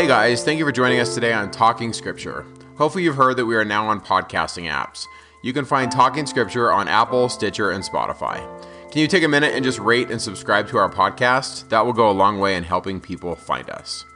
Hey guys, thank you for joining us today on Talking Scripture. Hopefully, you've heard that we are now on podcasting apps. You can find Talking Scripture on Apple, Stitcher, and Spotify. Can you take a minute and just rate and subscribe to our podcast? That will go a long way in helping people find us.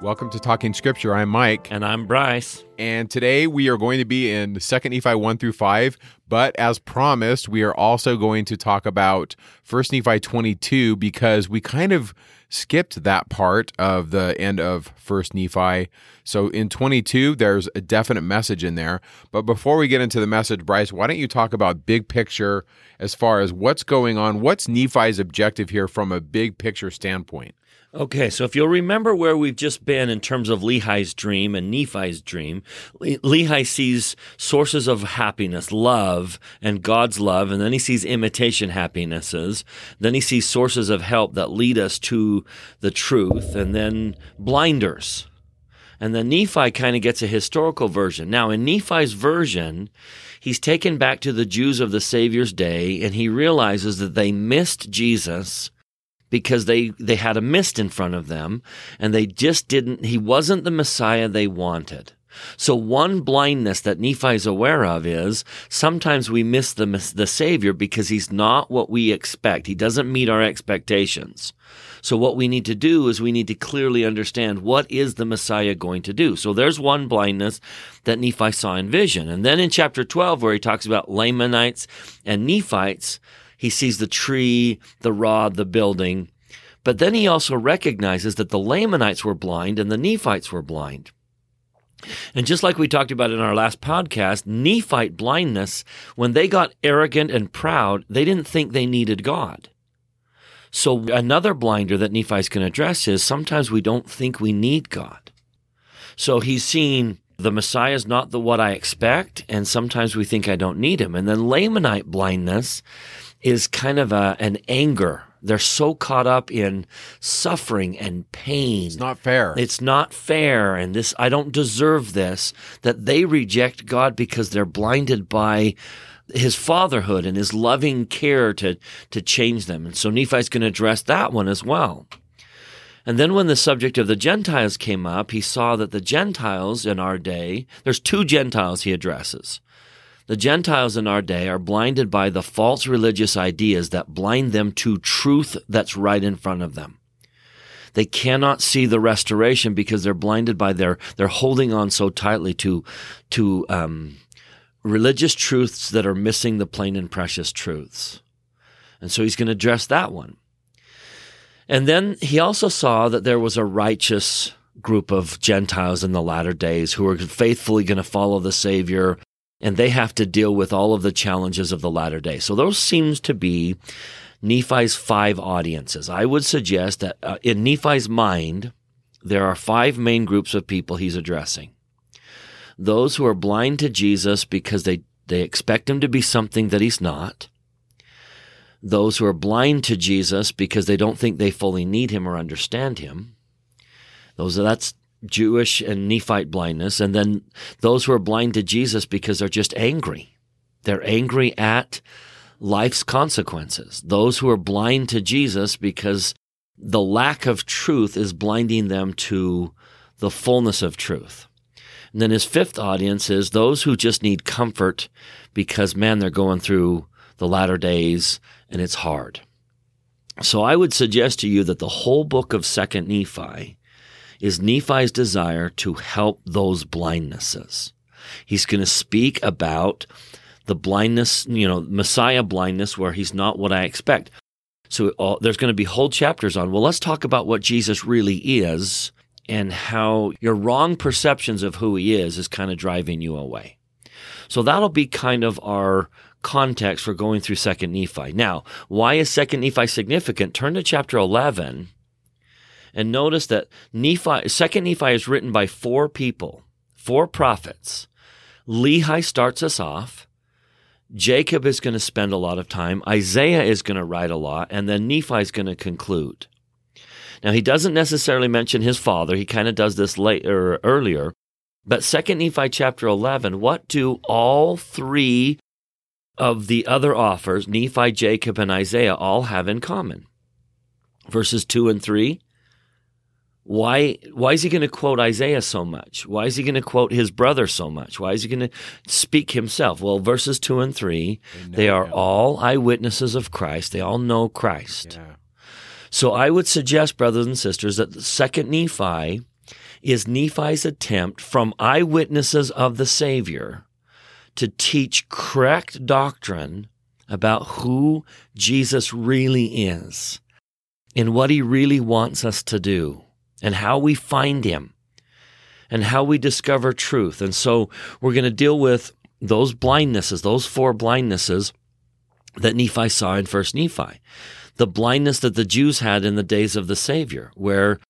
Welcome to Talking Scripture. I'm Mike. And I'm Bryce. And today we are going to be in 2nd Nephi 1 through 5. But as promised, we are also going to talk about 1st Nephi 22 because we kind of skipped that part of the end of 1st Nephi. So in 22, there's a definite message in there. But before we get into the message, Bryce, why don't you talk about big picture as far as what's going on? What's Nephi's objective here from a big picture standpoint? Okay, so if you'll remember where we've just been in terms of Lehi's dream and Nephi's dream, Lehi sees sources of happiness, love, and God's love, and then he sees imitation happinesses. Then he sees sources of help that lead us to the truth, and then blinders. And then Nephi kind of gets a historical version. Now, in Nephi's version, he's taken back to the Jews of the Savior's day, and he realizes that they missed Jesus because they they had a mist in front of them and they just didn't he wasn't the messiah they wanted so one blindness that Nephi is aware of is sometimes we miss the the savior because he's not what we expect he doesn't meet our expectations so what we need to do is we need to clearly understand what is the Messiah going to do. So there's one blindness that Nephi saw in vision. And then in chapter 12, where he talks about Lamanites and Nephites, he sees the tree, the rod, the building. But then he also recognizes that the Lamanites were blind and the Nephites were blind. And just like we talked about in our last podcast, Nephite blindness, when they got arrogant and proud, they didn't think they needed God. So another blinder that Nephi's going to address is sometimes we don't think we need God. So he's seen the Messiah is not the what I expect, and sometimes we think I don't need him. And then Lamanite blindness is kind of a, an anger. They're so caught up in suffering and pain. It's not fair. It's not fair. And this, I don't deserve this, that they reject God because they're blinded by his fatherhood and his loving care to, to change them. And so Nephi's going to address that one as well. And then when the subject of the Gentiles came up, he saw that the Gentiles in our day, there's two Gentiles he addresses. The Gentiles in our day are blinded by the false religious ideas that blind them to truth that's right in front of them. They cannot see the restoration because they're blinded by their, they're holding on so tightly to, to, um, religious truths that are missing the plain and precious truths. And so he's going to address that one. And then he also saw that there was a righteous group of Gentiles in the latter days who are faithfully going to follow the Savior and they have to deal with all of the challenges of the latter day. So those seems to be Nephi's five audiences. I would suggest that uh, in Nephi's mind, there are five main groups of people he's addressing. Those who are blind to Jesus because they, they expect him to be something that he's not. Those who are blind to Jesus because they don't think they fully need him or understand him. Those are that's Jewish and Nephite blindness, and then those who are blind to Jesus because they're just angry. They're angry at life's consequences. Those who are blind to Jesus because the lack of truth is blinding them to the fullness of truth. And then his fifth audience is those who just need comfort because, man, they're going through the latter days and it's hard. So I would suggest to you that the whole book of 2nd Nephi is Nephi's desire to help those blindnesses. He's going to speak about the blindness, you know, Messiah blindness, where he's not what I expect. So uh, there's going to be whole chapters on, well, let's talk about what Jesus really is and how your wrong perceptions of who he is is kind of driving you away. So that'll be kind of our context for going through 2nd Nephi. Now, why is 2nd Nephi significant? Turn to chapter 11 and notice that Nephi, second Nephi is written by four people, four prophets. Lehi starts us off. Jacob is going to spend a lot of time. Isaiah is going to write a lot. And then Nephi is going to conclude. Now, he doesn't necessarily mention his father. He kind of does this later, er, earlier. But Second Nephi chapter 11, what do all three of the other authors, Nephi, Jacob, and Isaiah, all have in common? Verses 2 and 3 Why, why is he going to quote Isaiah so much? Why is he going to quote his brother so much? Why is he going to speak himself? Well, verses two and three, they, are all eyewitnesses of Christ. They all know Christ. Yeah. So I would suggest, brothers and sisters, that the second Nephi is Nephi's attempt from eyewitnesses of the Savior to teach correct doctrine about who Jesus really is and what he really wants us to do and how we find him and how we discover truth. And so we're going to deal with those blindnesses, those four blindnesses that Nephi saw in First Nephi. The blindness that the Jews had in the days of the Savior, where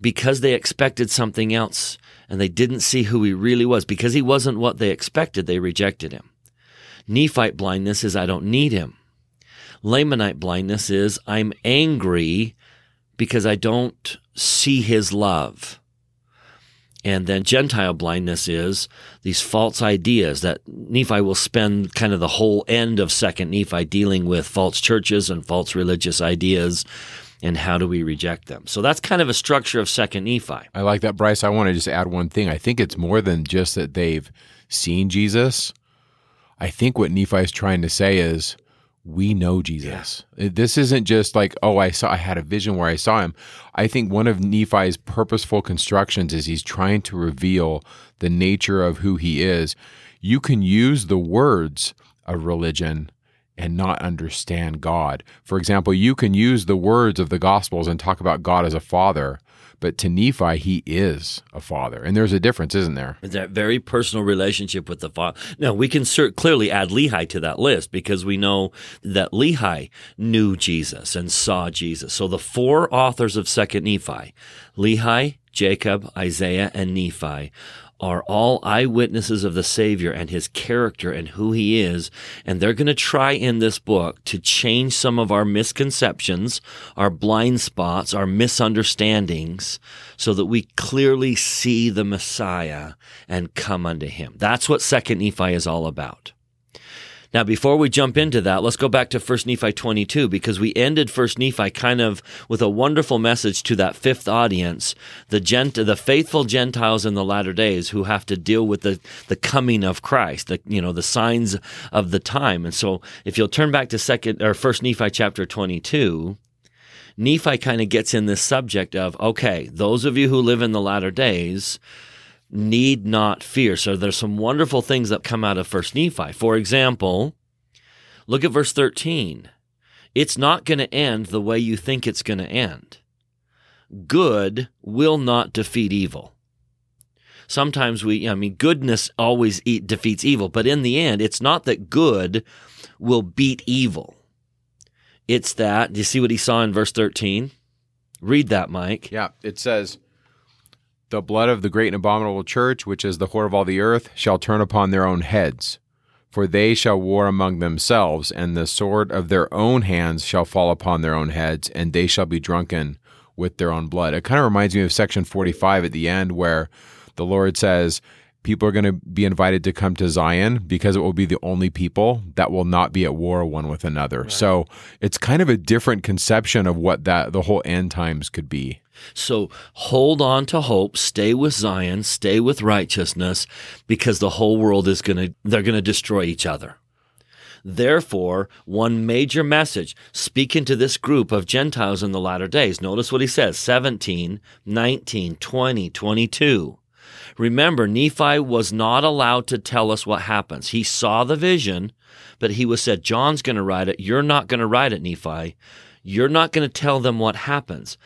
because they expected something else and they didn't see who he really was, because he wasn't what they expected, they rejected him. Nephite blindness is I don't need him. Lamanite blindness is I'm angry because I don't see his love. And then Gentile blindness is these false ideas that Nephi will spend kind of the whole end of Second Nephi dealing with false churches and false religious ideas and how do we reject them. So that's kind of a structure of Second Nephi. I like that, Bryce. I want to just add one thing. I think it's more than just that they've seen Jesus. I think what Nephi is trying to say is we know Jesus. This isn't just like, oh, I saw I had a vision where I saw him. I think one of Nephi's purposeful constructions is he's trying to reveal the nature of who he is. You can use the words of religion and not understand God. For example, you can use the words of the Gospels and talk about God as a father, but to Nephi, he is a father. And there's a difference, isn't there? That very personal relationship with the Father. Now, we can cert- clearly add Lehi to that list because we know that Lehi knew Jesus and saw Jesus. So the four authors of Second Nephi, Lehi, Jacob, Isaiah, and Nephi, are all eyewitnesses of the Savior and his character and who he is. And they're going to try in this book to change some of our misconceptions, our blind spots, our misunderstandings, so that we clearly see the Messiah and come unto him. That's what Second Nephi is all about. Now, before we jump into that, let's go back to 1 Nephi 22 because we ended 1 Nephi kind of with a wonderful message to that fifth audience, the gent- the faithful Gentiles in the latter days who have to deal with the, the coming of Christ, the, you know, the signs of the time. And so if you'll turn back to second or 1 Nephi chapter 22, Nephi kind of gets in this subject of, okay, those of you who live in the latter days, need not fear. So there's some wonderful things that come out of First Nephi. For example, look at verse 13. It's not going to end the way you think it's going to end. Good will not defeat evil. Sometimes we, I mean, goodness always eat, defeats evil, but in the end, it's not that good will beat evil. It's that, do you see what he saw in verse 13? Read that, Mike. Yeah, it says, The blood of the great and abominable church, which is the whore of all the earth, shall turn upon their own heads. For they shall war among themselves, and the sword of their own hands shall fall upon their own heads, and they shall be drunken with their own blood. It kind of reminds me of section 45 at the end, where the Lord says, People are going to be invited to come to Zion because it will be the only people that will not be at war one with another. So it's kind of a different conception of what that the whole end times could be. So hold on to hope, stay with Zion, stay with righteousness, because the whole world is going to, they're going to destroy each other. Therefore, one major message speaking to this group of Gentiles in the latter days. Notice what he says 17, 19, 20, 22. Remember, Nephi was not allowed to tell us what happens. He saw the vision, but he was said, John's going to write it. You're not going to write it, Nephi. You're not going to tell them what happens.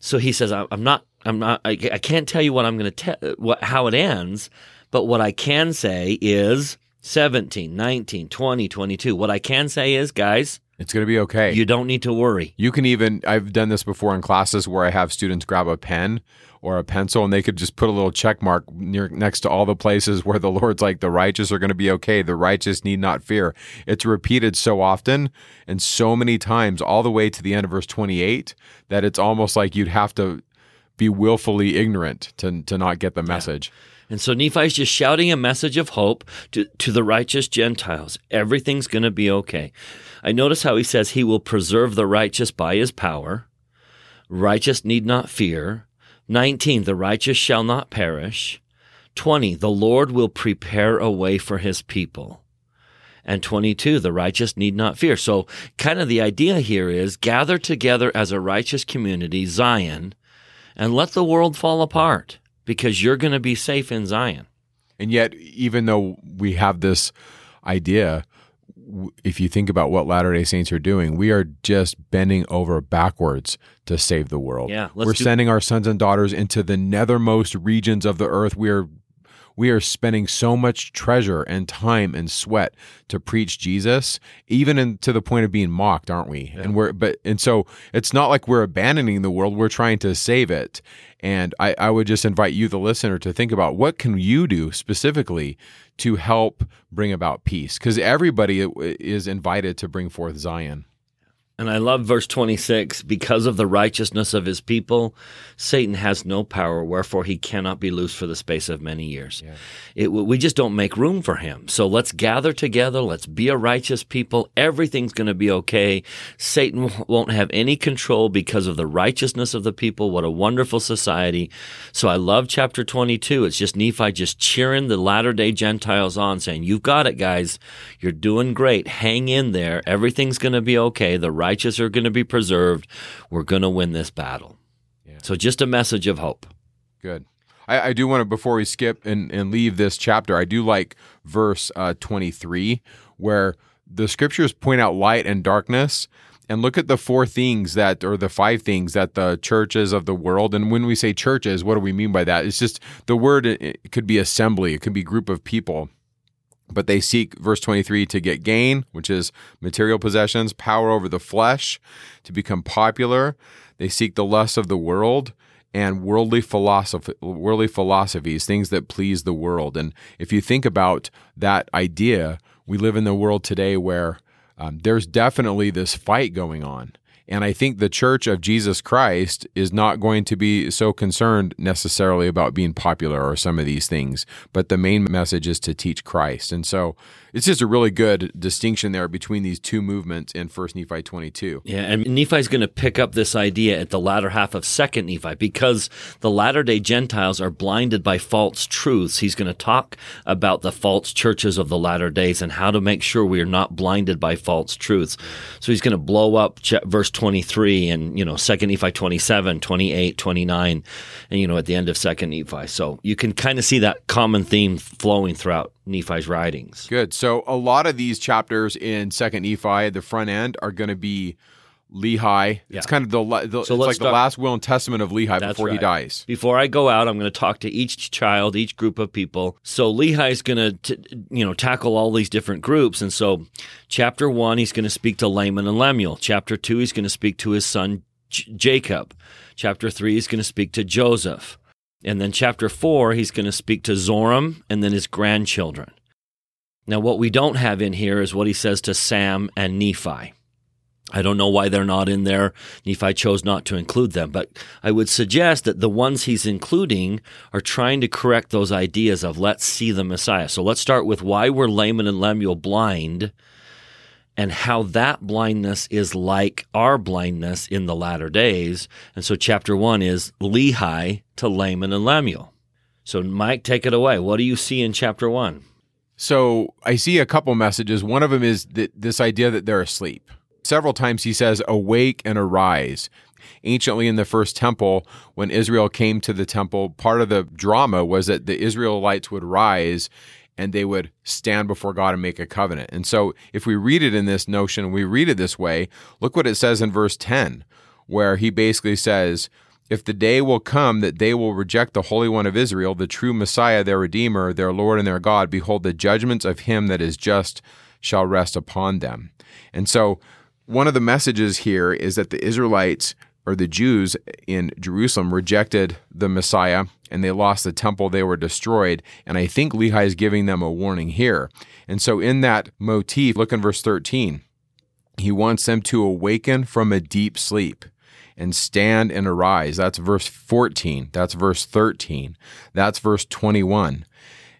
So he says, I'm not, I'm not, I, I can't tell you what I'm going to tell, what, how it ends, but what I can say is 17, 19, 20, 22. What I can say is, guys, It's going to be okay. you don't need to worry. You can even, I've done this before in classes where I have students grab a pen or a pencil and they could just put a little check mark near next to all the places where the Lord's like, the righteous are going to be okay. The righteous need not fear. It's repeated so often and so many times, all the way to the end of verse 28, that it's almost like you'd have to be willfully ignorant to, to not get the message. And so Nephi's just shouting a message of hope to, to the righteous Gentiles. Everything's going to be okay. I notice how he says he will preserve the righteous by his power. Righteous need not fear. 19, the righteous shall not perish. 20, the Lord will prepare a way for his people. And 22, the righteous need not fear. So, kind of the idea here is gather together as a righteous community, Zion, and let the world fall apart because you're going to be safe in Zion. And yet, even though we have this idea, if you think about what Latter day Saints are doing, we are just bending over backwards to save the world. Yeah, we're do- sending our sons and daughters into the nethermost regions of the earth. We are we are spending so much treasure and time and sweat to preach Jesus, even in, to the point of being mocked, aren't we? Yeah. And we're but and so it's not like we're abandoning the world; we're trying to save it. And I, I would just invite you, the listener, to think about what can you do specifically to help bring about peace, because everybody is invited to bring forth Zion. And I love verse 26 because of the righteousness of his people, Satan has no power, wherefore he cannot be loosed for the space of many years. Yeah. It, we just don't make room for him. So let's gather together. Let's be a righteous people. Everything's going to be okay. Satan won't have any control because of the righteousness of the people. What a wonderful society. So I love chapter 22. It's just Nephi just cheering the latter day Gentiles on, saying, You've got it, guys. You're doing great. Hang in there. Everything's going to be okay. The righteous are going to be preserved. We're going to win this battle. Yeah. So just a message of hope. Good. I, I, do want to, before we skip and, and leave this chapter, I do like verse uh, 23, where the scriptures point out light and darkness. And look at the four things that, or the five things that the churches of the world, and when we say churches, what do we mean by that? It's just the word, it could be assembly, it could be group of people but they seek, verse 23, to get gain, which is material possessions, power over the flesh, to become popular. They seek the lusts of the world and worldly philosophy, worldly philosophies, things that please the world. And if you think about that idea, we live in the world today where um, there's definitely this fight going on and I think the church of Jesus Christ is not going to be so concerned necessarily about being popular or some of these things, but the main message is to teach Christ. And so it's just a really good distinction there between these two movements in First Nephi 22. Yeah, and Nephi's going to pick up this idea at the latter half of Second Nephi because the latter day Gentiles are blinded by false truths. He's going to talk about the false churches of the latter days and how to make sure we are not blinded by false truths. So he's going to blow up verse 23 and, you know, Second Nephi 27, 28, 29, and, you know, at the end of Second Nephi. So you can kind of see that common theme flowing throughout Nephi's writings. Good. So a lot of these chapters in Second Nephi, the front end, are going to be Lehi. Yeah. It's kind of the, the so it's like start, the last will and testament of Lehi before right. he dies. Before I go out, I'm going to talk to each child, each group of people. So Lehi is going to, you know, tackle all these different groups. And so, chapter one, he's going to speak to Laman and Lemuel. Chapter two, he's going to speak to his son J- Jacob. Chapter three, he's going to speak to Joseph. And then chapter four, he's going to speak to Zoram and then his grandchildren. Now, what we don't have in here is what he says to Sam and Nephi. I don't know why they're not in there. Nephi chose not to include them, but I would suggest that the ones he's including are trying to correct those ideas of let's see the Messiah. So let's start with why were Laman and Lemuel blind and how that blindness is like our blindness in the latter days. And so chapter one is Lehi to Laman and Lemuel. So Mike, take it away. What do you see in chapter one? So I see a couple messages. One of them is that this idea that they're asleep. Several times he says, awake and arise. Anciently in the first temple, when Israel came to the temple, part of the drama was that the Israelites would rise and they would stand before God and make a covenant. And so, if we read it in this notion, we read it this way, look what it says in verse 10, where he basically says, If the day will come that they will reject the Holy One of Israel, the true Messiah, their Redeemer, their Lord and their God, behold, the judgments of him that is just shall rest upon them. And so, one of the messages here is that the Israelites or the Jews in Jerusalem rejected the Messiah and they lost the temple, they were destroyed. And I think Lehi is giving them a warning here. And so, in that motif, look in verse 13. He wants them to awaken from a deep sleep and stand and arise. That's verse 14. That's verse 13. That's verse 21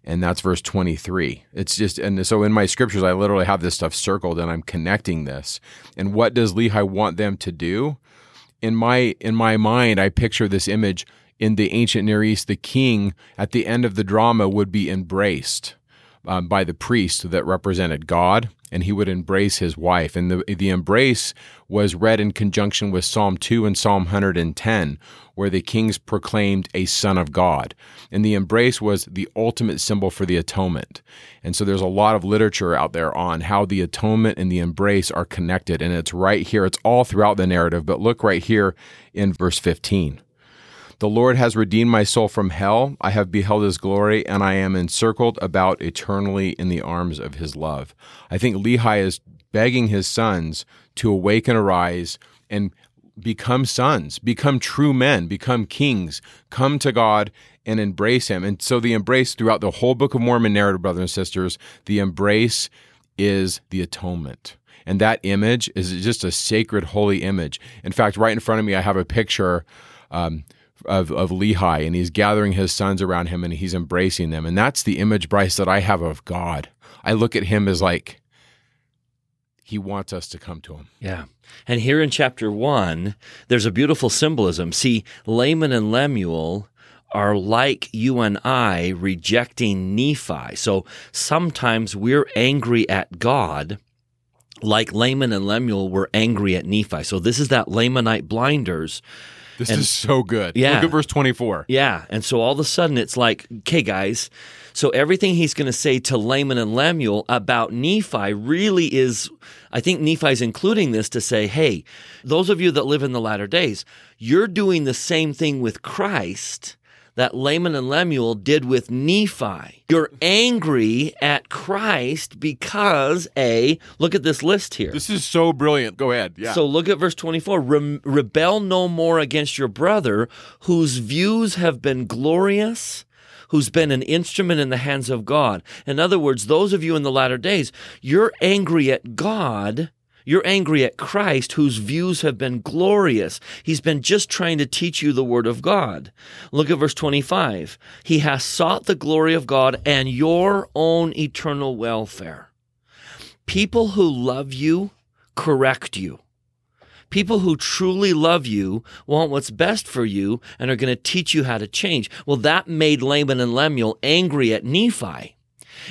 and that's verse 23 it's just and so in my scriptures i literally have this stuff circled and i'm connecting this and what does lehi want them to do in my in my mind i picture this image in the ancient Near East, the king at the end of the drama would be embraced um, by the priest that represented God, and he would embrace his wife. And the, the embrace was read in conjunction with Psalm 2 and Psalm 110, where the kings proclaimed a son of God. And the embrace was the ultimate symbol for the atonement. And so there's a lot of literature out there on how the atonement and the embrace are connected. And it's right here, it's all throughout the narrative, but look right here in verse 15. The Lord has redeemed my soul from hell. I have beheld his glory, and I am encircled about eternally in the arms of his love. I think Lehi is begging his sons to awake and arise and become sons, become true men, become kings, come to God and embrace him. And so the embrace throughout the whole Book of Mormon narrative, brothers and sisters, the embrace is the atonement. And that image is just a sacred, holy image. In fact, right in front of me, I have a picture. Um, of, of Lehi, and he's gathering his sons around him and he's embracing them. And that's the image, Bryce, that I have of God. I look at him as like he wants us to come to him. Yeah. And here in chapter one, there's a beautiful symbolism. See, Laman and Lemuel are like you and I rejecting Nephi. So sometimes we're angry at God like Laman and Lemuel were angry at Nephi. So this is that Lamanite blinders this And- is so good. Yeah. Look at verse 24. Yeah. And so all of a sudden it's like, okay, guys, so everything he's going to say to Laman and Lemuel about Nephi really is, I think Nephi's including this to say, hey, those of you that live in the latter days, you're doing the same thing with Christ that Laman and Lemuel did with Nephi. You're angry at Christ because, A, look at this list here. This is so brilliant. Go ahead. Yeah. So look at verse 24. Re- rebel no more against your brother, whose views have been glorious, who's been an instrument in the hands of God. In other words, those of you in the latter days, you're angry at God. You're angry at Christ, whose views have been glorious. He's been just trying to teach you the Word of God. Look at verse 25. He has sought the glory of God and your own eternal welfare. People who love you correct you. People who truly love you want what's best for you and are going to teach you how to change. Well, that made Laman and Lemuel angry at Nephi,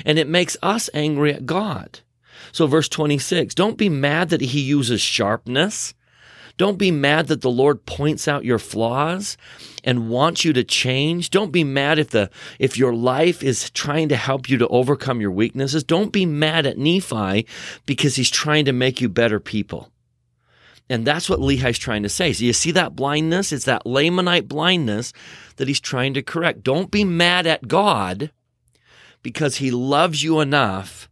and it makes us angry at God. So, verse 26 don't be mad that he uses sharpness. Don't be mad that the Lord points out your flaws and wants you to change. Don't be mad if the if your life is trying to help you to overcome your weaknesses. Don't be mad at Nephi because he's trying to make you better people. And that's what Lehi's trying to say. So you see that blindness? It's that Lamanite blindness that he's trying to correct. Don't be mad at God because he loves you enough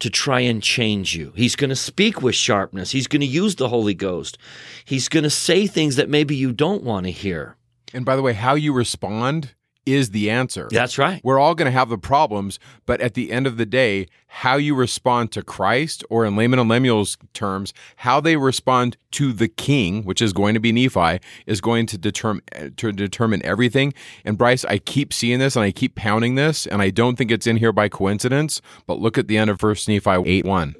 to try and change you. He's going to speak with sharpness. He's going to use the Holy Ghost. He's going to say things that maybe you don't want to hear. and by the way, how you respond is the answer. That's right. We're all going to have the problems, but at the end of the day, how you respond to Christ, or in Laman and Lemuel's terms, how they respond to the king, which is going to be Nephi, is going to determine to determine everything. And Bryce, I keep seeing this and I keep pounding this, and I don't think it's in here by coincidence. But look at the end of First Nephi eight one.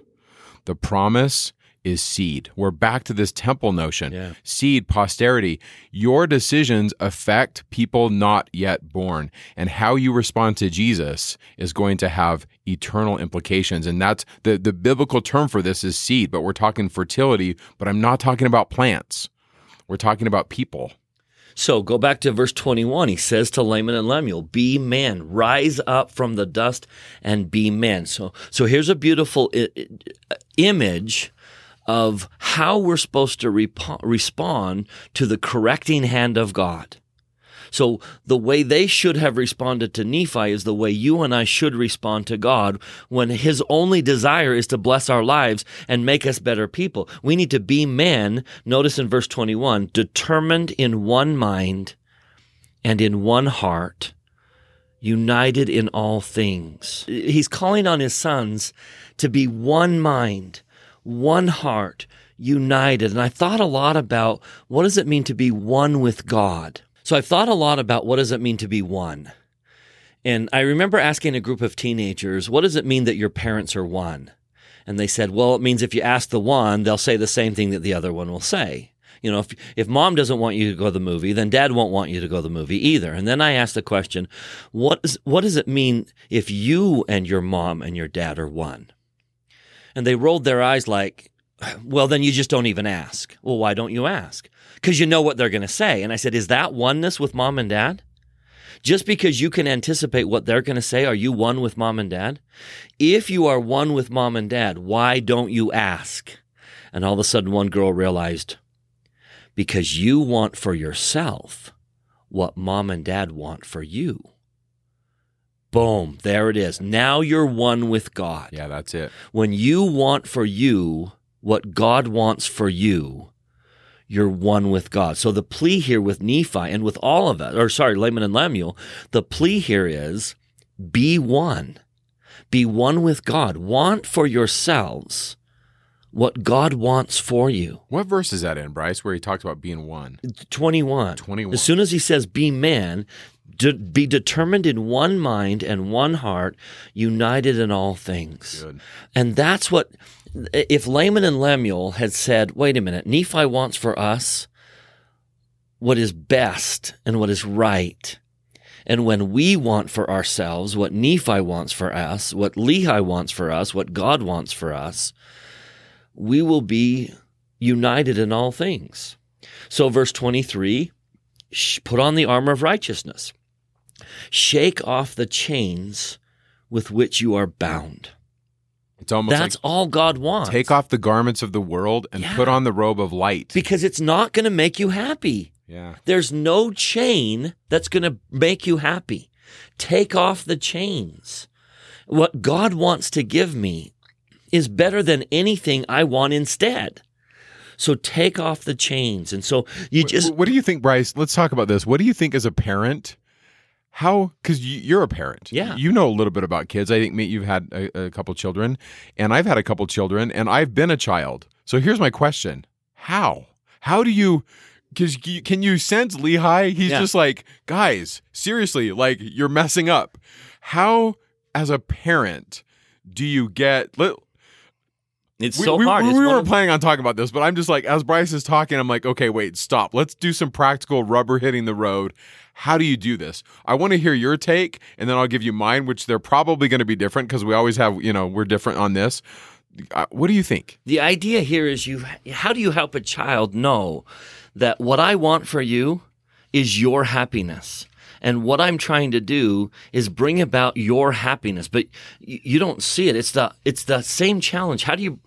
The promise is seed. We're back to this temple notion. Yeah. Seed, posterity. Your decisions affect people not yet born. And how you respond to Jesus is going to have eternal implications. And that's the, the biblical term for this is seed, but we're talking fertility, but I'm not talking about plants. We're talking about people. So go back to verse 21. He says to Laman and Lemuel, Be men, rise up from the dust and be men. So, so here's a beautiful I- I- image of how we're supposed to repo- respond to the correcting hand of God. So the way they should have responded to Nephi is the way you and I should respond to God when his only desire is to bless our lives and make us better people. We need to be men, notice in verse 21, determined in one mind and in one heart, united in all things. He's calling on his sons to be one mind, one heart, united. And I thought a lot about what does it mean to be one with God? So I've thought a lot about what does it mean to be one? And I remember asking a group of teenagers, what does it mean that your parents are one? And they said, well, it means if you ask the one, they'll say the same thing that the other one will say. You know, if if mom doesn't want you to go to the movie, then dad won't want you to go to the movie either. And then I asked the question, what is what does it mean if you and your mom and your dad are one? And they rolled their eyes like, well, then you just don't even ask. Well, why don't you ask? Because you know what they're going to say. And I said, is that oneness with mom and dad? Just because you can anticipate what they're going to say, are you one with mom and dad? If you are one with mom and dad, why don't you ask? And all of a sudden, one girl realized because you want for yourself what mom and dad want for you. Boom, there it is. Now you're one with God. Yeah, that's it. When you want for you what God wants for you, you're one with God. So the plea here with Nephi and with all of us, or sorry, Laman and Lemuel, the plea here is be one. Be one with God. Want for yourselves what God wants for you. What verse is that in, Bryce, where he talks about being one? 21. 21. As soon as he says be man, de- be determined in one mind and one heart, united in all things. Good. And that's what, if Laman and Lemuel had said, wait a minute, Nephi wants for us what is best and what is right. And when we want for ourselves what Nephi wants for us, what Lehi wants for us, what God wants for us, we will be united in all things. So, verse 23 put on the armor of righteousness, shake off the chains with which you are bound. It's almost That's like all God wants. take off the garments of the world and Yeah. put on the robe of light. because it's not going to make you happy. yeah. There's no chain that's going to make you happy. Take off the chains. What God wants to give me is better than anything I want instead. So take off the chains. And so you just, What, what do you think, Bryce? Let's talk about this. What do you think as a parent? How? Because you're a parent. Yeah. You know a little bit about kids. I think me, you've had a, a couple children, and I've had a couple children, and I've been a child. So here's my question: How? How do you? Because can you sense Lehi? He's Yeah. just like, guys, seriously, like you're messing up. How, as a parent, do you get? It's we, so we, hard. We, one weren't planning on talking about this, but I'm just like, as Bryce is talking, I'm like, okay, wait, stop. Let's do some practical rubber hitting the road. How do you do this? I want to hear your take, and then I'll give you mine, which they're probably going to be different because we always have, you know, we're different on this. Uh, what do you think? The idea here is you how do you help a child know that what I want for you is your happiness? And what I'm trying to do is bring about your happiness, but you don't see it. It's the it's the same challenge. How do you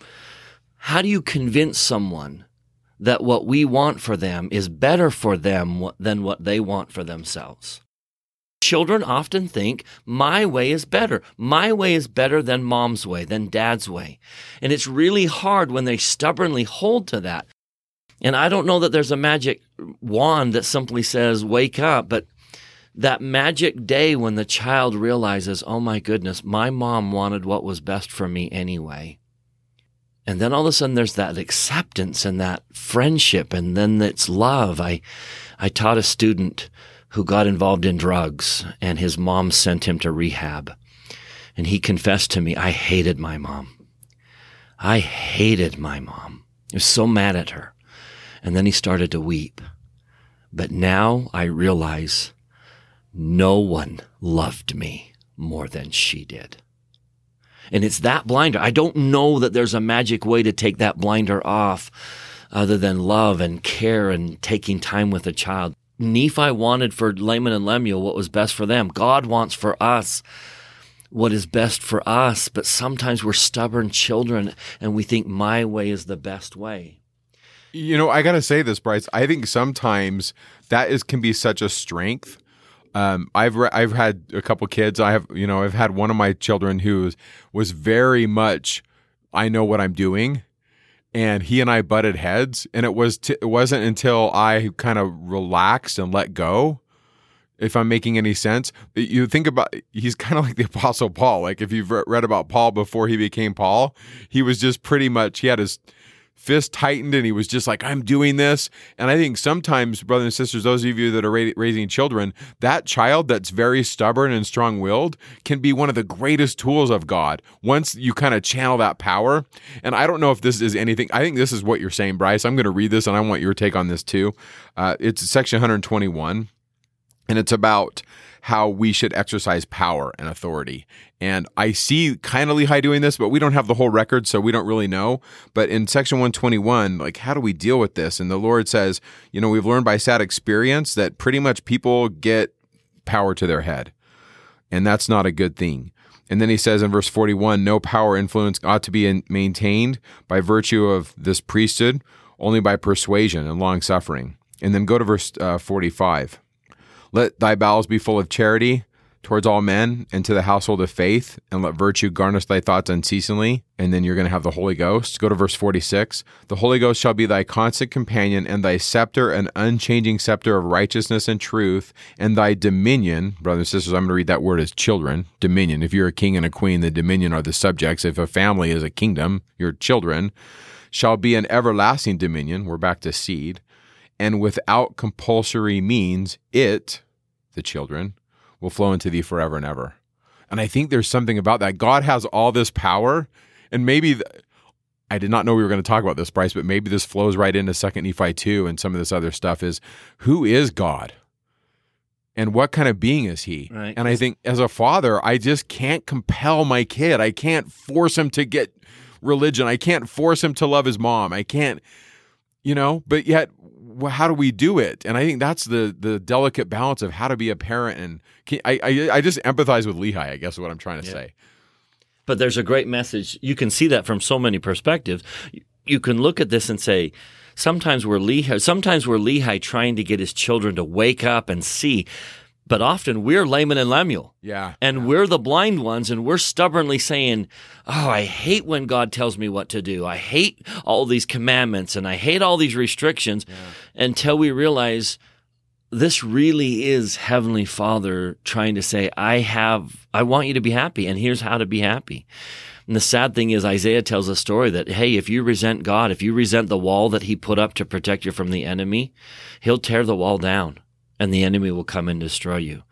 how do you convince someone that what we want for them is better for them than what they want for themselves? Children often think my way is better. My way is better than mom's way, than dad's way. And it's really hard when they stubbornly hold to that. And I don't know that there's a magic wand that simply says, wake up, but that magic day when the child realizes, oh my goodness, my mom wanted what was best for me anyway. And then all of a sudden there's that acceptance and that friendship and then it's love. I, I taught a student who got involved in drugs and his mom sent him to rehab. And he confessed to me, I hated my mom. I hated my mom. I was so mad at her. And then he started to weep. But now I realize no one loved me more than she did. And it's that blinder. I don't know that there's a magic way to take that blinder off other than love and care and taking time with a child. Nephi wanted for Laman and Lemuel what was best for them. God wants for us what is best for us, but sometimes we're stubborn children and we think my way is the best way. You know, I got to say this, Bryce. I think sometimes that is can be such a strength. Um, I've re- I've had a couple kids. I have you know I've had one of my children who was, very much I know what I'm doing, and he and I butted heads, and it was t- it wasn't until I kind of relaxed and let go. If I'm making any sense, you think about he's kind of like the Apostle Paul. Like if you've re- read about Paul before he became Paul, he was just pretty much he had his fist tightened and he was just like, I'm doing this. And I think sometimes, brothers and sisters, those of you that are ra- raising children, that child that's very stubborn and strong willed can be one of the greatest tools of God once you kind of channel that power. And I don't know if this is anything, I think this is what you're saying, Bryce. I'm going to read this and I want your take on this too. Uh, it's section 121, and it's about how we should exercise power and authority. And I see kind of Lehi doing this, but we don't have the whole record, so we don't really know. But in section 121, like, how do we deal with this? And the Lord says, you know, we've learned by sad experience that pretty much people get power to their head. And that's not a good thing. And then he says in verse 41 no power influence ought to be in, maintained by virtue of this priesthood, only by persuasion and long suffering. And then go to verse uh, 45. Let thy bowels be full of charity towards all men and to the household of faith, and let virtue garnish thy thoughts unceasingly. And then you're going to have the Holy Ghost. Go to verse 46. The Holy Ghost shall be thy constant companion, and thy scepter, an unchanging scepter of righteousness and truth, and thy dominion. Brothers and sisters, I'm going to read that word as children. Dominion. If you're a king and a queen, the dominion are the subjects. If a family is a kingdom, your children shall be an everlasting dominion. We're back to seed and without compulsory means, it, the children, will flow into thee forever and ever. And I think there's something about that. God has all this power, and maybe th- I did not know we were going to talk about this, Bryce, but maybe this flows right into Second Nephi two and some of this other stuff. Is who is God? and what kind of being is he? Right. And I think as a father, I just can't compel my kid. I can't force him to get religion. I can't force him to love his mom. I can't, you know, but yet well, how do we do it? And I think that's the the delicate balance of how to be a parent. And can, I, I I just empathize with Lehi. I guess is what I'm trying to Yeah. say. But there's a great message. You can see that from so many perspectives. You can look at this and say, sometimes we're Lehi, sometimes we're Lehi trying to get his children to wake up and see, but often we're Laman and Lemuel. Yeah. And we're the blind ones, and we're stubbornly saying, Oh, I hate when God tells me what to do. I hate all these commandments and I hate all these restrictions until we realize this really is Heavenly Father trying to say, I have, I want you to be happy, and here's how to be happy. And the sad thing is, Isaiah tells a story that, hey, if you resent God, if you resent the wall that He put up to protect you from the enemy, He'll tear the wall down and the enemy will come and destroy you.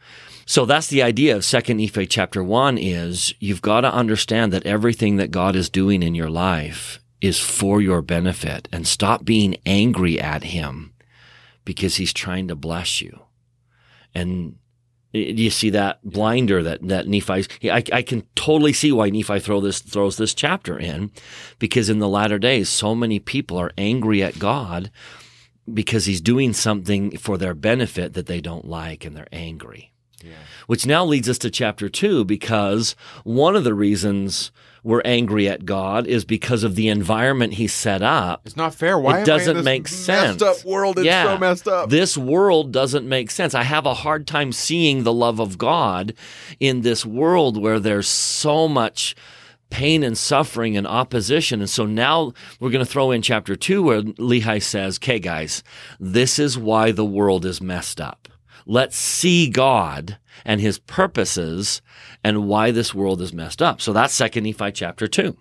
So that's the idea of Second Nephi chapter one is you've got to understand that everything that God is doing in your life is for your benefit and stop being angry at him because he's trying to bless you. And you see that blinder that, that Nephi's, I, I can totally see why Nephi throw this, throws this chapter in because in the latter days, so many people are angry at God because he's doing something for their benefit that they don't like and they're angry. Yeah. Which now leads us to chapter two because one of the reasons we're angry at God is because of the environment he set up. It's not fair. Why it doesn't make messed sense. up world? It's so messed up. This world doesn't make sense. I have a hard time seeing the love of God in this world where there's so much pain and suffering and opposition. And so now we're going to throw in chapter two where Lehi says, okay, guys, this is why the world is messed up. Let's see God and his purposes and why this world is messed up. So that's second Nephi chapter two.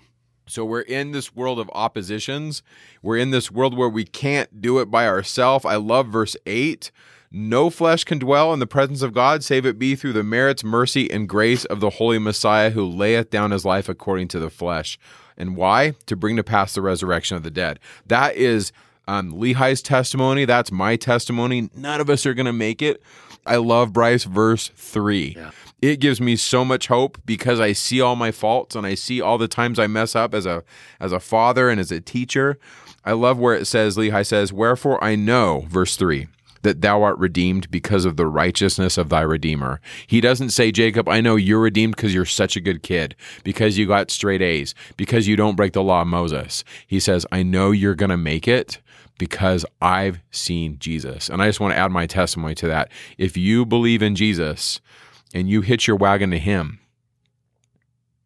So we're in this world of oppositions. We're in this world where we can't do it by ourselves. I love verse 8. No flesh can dwell in the presence of God, save it be through the merits, mercy, and grace of the Holy Messiah who layeth down his life according to the flesh. And why? To bring to pass the resurrection of the dead. That is um, Lehi's testimony. That's my testimony. None of us are going to make it. I love Bryce, verse 3 it gives me so much hope because I see all my faults and I see all the times I mess up as a as a father and as a teacher. I love where it says Lehi says, "Wherefore I know," verse 3, that thou art redeemed because of the righteousness of thy redeemer. He doesn't say, "Jacob, I know you're redeemed because you're such a good kid, because you got straight A's, because you don't break the law of Moses." He says, "I know you're going to make it." Because I've seen Jesus. And I just want to add my testimony to that. If you believe in Jesus, and you hitch your wagon to him,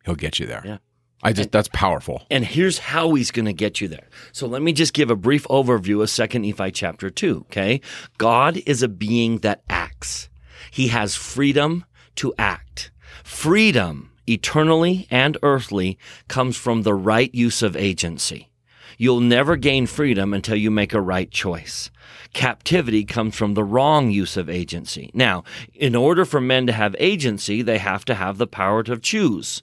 he'll get you there. Yeah. I just that's powerful. And here's how he's going to get you there. So let me just give a brief overview of 2nd Nephi chapter 2, okay? God is a being that acts. He has freedom to act. Freedom, eternally and earthly, comes from the right use of agency. You'll never gain freedom until you make a right choice. Captivity comes from the wrong use of agency. Now, in order for men to have agency, they have to have the power to choose,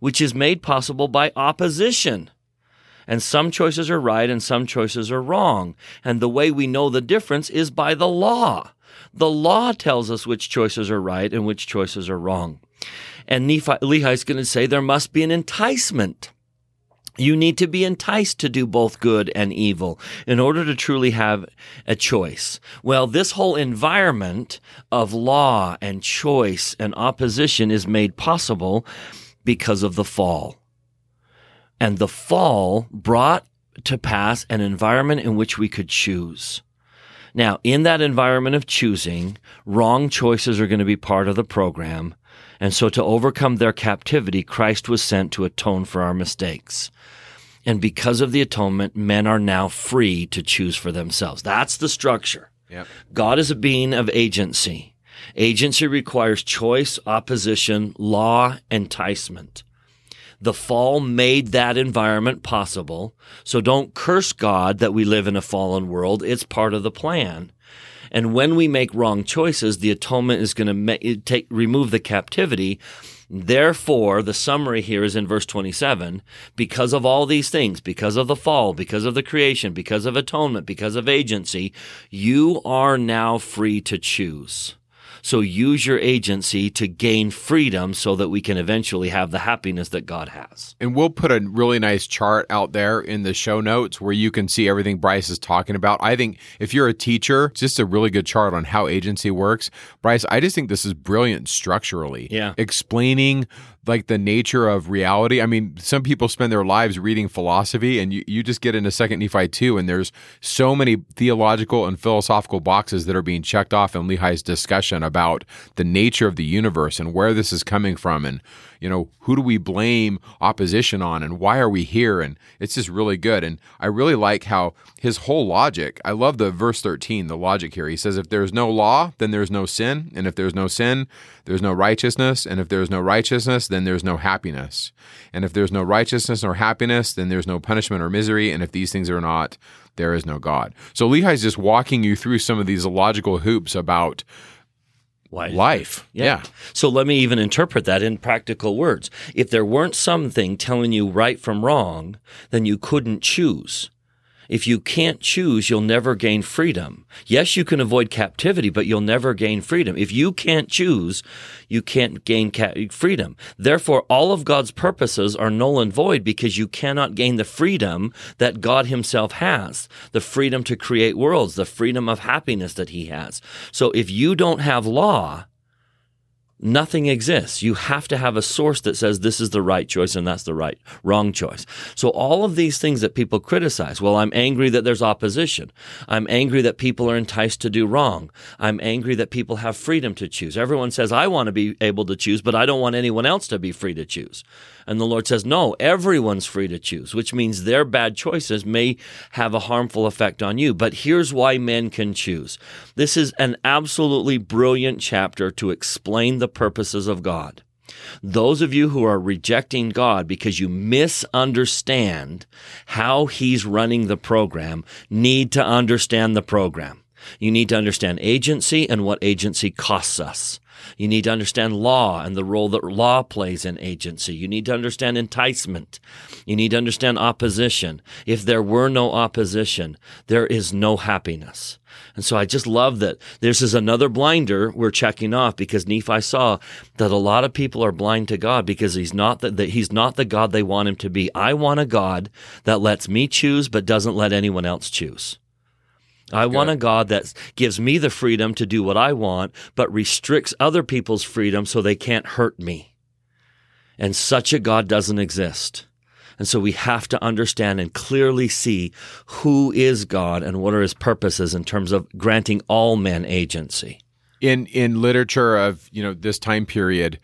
which is made possible by opposition. And some choices are right and some choices are wrong. And the way we know the difference is by the law. The law tells us which choices are right and which choices are wrong. And Nephi, Lehi's going to say there must be an enticement. You need to be enticed to do both good and evil in order to truly have a choice. Well, this whole environment of law and choice and opposition is made possible because of the fall. And the fall brought to pass an environment in which we could choose. Now, in that environment of choosing, wrong choices are going to be part of the program. And so to overcome their captivity, Christ was sent to atone for our mistakes. And because of the atonement, men are now free to choose for themselves. That's the structure. Yep. God is a being of agency. Agency requires choice, opposition, law, enticement. The fall made that environment possible. So don't curse God that we live in a fallen world. It's part of the plan. And when we make wrong choices, the atonement is going to take remove the captivity. Therefore, the summary here is in verse 27. Because of all these things, because of the fall, because of the creation, because of atonement, because of agency, you are now free to choose. So use your agency to gain freedom so that we can eventually have the happiness that God has. And we'll put a really nice chart out there in the show notes where you can see everything Bryce is talking about. I think if you're a teacher, it's just a really good chart on how agency works. Bryce, I just think this is brilliant structurally. Yeah. Explaining like the nature of reality. I mean, some people spend their lives reading philosophy, and you, you just get into Second Nephi 2, and there's so many theological and philosophical boxes that are being checked off in Lehi's discussion about the nature of the universe and where this is coming from, and you know, who do we blame opposition on and why are we here? And it's just really good. And I really like how his whole logic, I love the verse 13, the logic here. He says, if there's no law, then there's no sin. And if there's no sin, there's no righteousness. And if there's no righteousness, then there's no happiness. And if there's no righteousness nor happiness, then there's no punishment or misery. And if these things are not, there is no God. So Lehi's just walking you through some of these logical hoops about Life. life. Yeah. So let me even interpret that in practical words. If there weren't something telling you right from wrong, then you couldn't choose. If you can't choose, you'll never gain freedom. Yes, you can avoid captivity, but you'll never gain freedom. If you can't choose, you can't gain freedom. Therefore, all of God's purposes are null and void because you cannot gain the freedom that God himself has. The freedom to create worlds, the freedom of happiness that he has. So if you don't have law, Nothing exists. You have to have a source that says this is the right choice and that's the right wrong choice. So all of these things that people criticize, well, I'm angry that there's opposition. I'm angry that people are enticed to do wrong. I'm angry that people have freedom to choose. Everyone says I want to be able to choose, but I don't want anyone else to be free to choose. And the Lord says, no, everyone's free to choose, which means their bad choices may have a harmful effect on you. But here's why men can choose. This is an absolutely brilliant chapter to explain the purposes of God. Those of you who are rejecting God because you misunderstand how He's running the program need to understand the program. You need to understand agency and what agency costs us. You need to understand law and the role that law plays in agency. You need to understand enticement. You need to understand opposition. If there were no opposition, there is no happiness. And so I just love that this is another blinder we're checking off because Nephi saw that a lot of people are blind to God because he's not the, that he's not the God they want him to be. I want a God that lets me choose but doesn't let anyone else choose. I want a God that gives me the freedom to do what I want, but restricts other people's freedom so they can't hurt me. And such a God doesn't exist. And so we have to understand and clearly see who is God and what are his purposes in terms of granting all men agency. In in literature of you know this time period,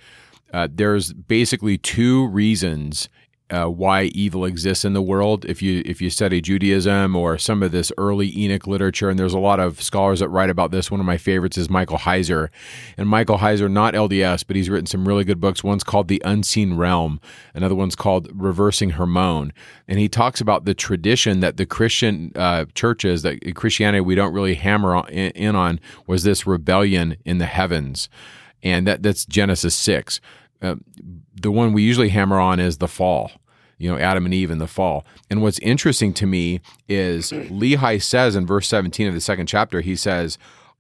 uh, there's basically two reasons uh, why evil exists in the world. If you if you study Judaism or some of this early Enoch literature, and there's a lot of scholars that write about this. One of my favorites is Michael Heiser, and Michael Heiser, not LDS, but he's written some really good books. One's called The Unseen Realm, another one's called Reversing Hermon, and he talks about the tradition that the Christian uh, churches, that Christianity, we don't really hammer on, in on, was this rebellion in the heavens, and that that's Genesis six. Uh, the one we usually hammer on is the fall you know, Adam and Eve in the fall. And what's interesting to me is Lehi says in verse 17 of the second chapter, he says,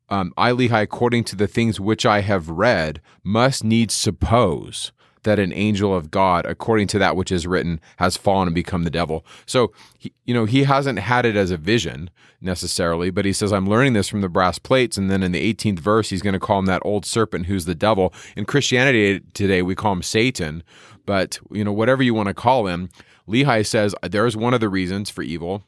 um, I, Lehi, according to the things which I have read, must needs suppose that an angel of God, according to that which is written, has fallen and become the devil. So, he, you know, he hasn't had it as a vision necessarily, but he says, I'm learning this from the brass plates. And then in the 18th verse, he's going to call him that old serpent who's the devil. In Christianity today, we call him Satan, but, you know, whatever you want to call him, Lehi says there's one of the reasons for evil.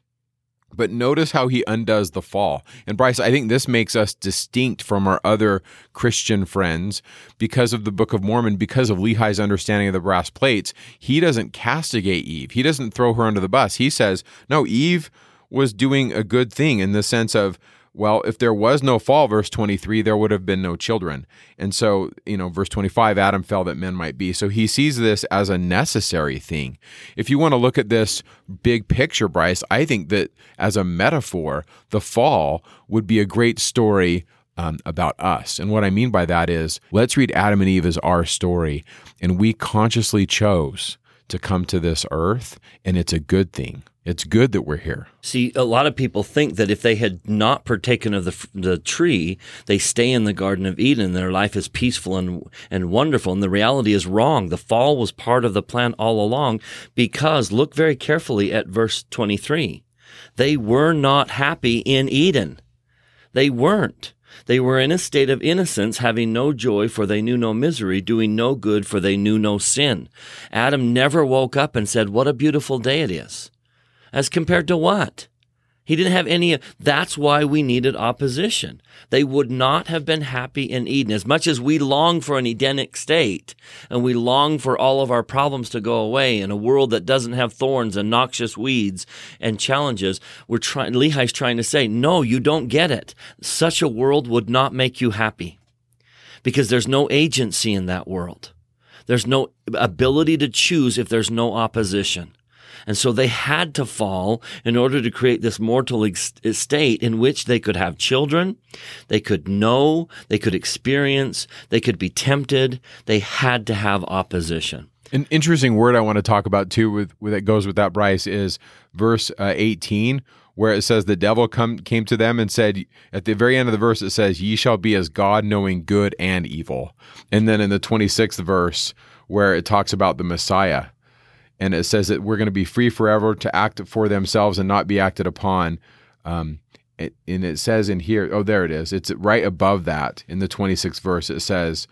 But notice how he undoes the fall. And Bryce, I think this makes us distinct from our other Christian friends because of the Book of Mormon, because of Lehi's understanding of the brass plates. He doesn't castigate Eve, he doesn't throw her under the bus. He says, no, Eve was doing a good thing in the sense of well, if there was no fall, verse 23, there would have been no children. And so, you know, verse 25, Adam fell that men might be. So he sees this as a necessary thing. If you want to look at this big picture, Bryce, I think that as a metaphor, the fall would be a great story um, about us. And what I mean by that is let's read Adam and Eve as our story. And we consciously chose to come to this earth, and it's a good thing. It's good that we're here. See, a lot of people think that if they had not partaken of the the tree, they stay in the Garden of Eden. Their life is peaceful and and wonderful. And the reality is wrong. The fall was part of the plan all along. Because look very carefully at verse twenty three. They were not happy in Eden. They weren't. They were in a state of innocence, having no joy, for they knew no misery, doing no good, for they knew no sin. Adam never woke up and said, What a beautiful day it is. As compared to what? He didn't have any. That's why we needed opposition. They would not have been happy in Eden. As much as we long for an Edenic state and we long for all of our problems to go away in a world that doesn't have thorns and noxious weeds and challenges, we're trying, Lehi's trying to say, no, you don't get it. Such a world would not make you happy because there's no agency in that world. There's no ability to choose if there's no opposition. And so they had to fall in order to create this mortal state in which they could have children, they could know, they could experience, they could be tempted. They had to have opposition. An interesting word I want to talk about too, with, with that goes with that, Bryce, is verse uh, 18, where it says the devil come came to them and said at the very end of the verse it says ye shall be as god knowing good and evil and then in the 26th verse where it talks about the messiah and it says that we're going to be free forever to act for themselves and not be acted upon. Um, it, and it says in here, oh, there it is. It's right above that in the 26th verse. It says,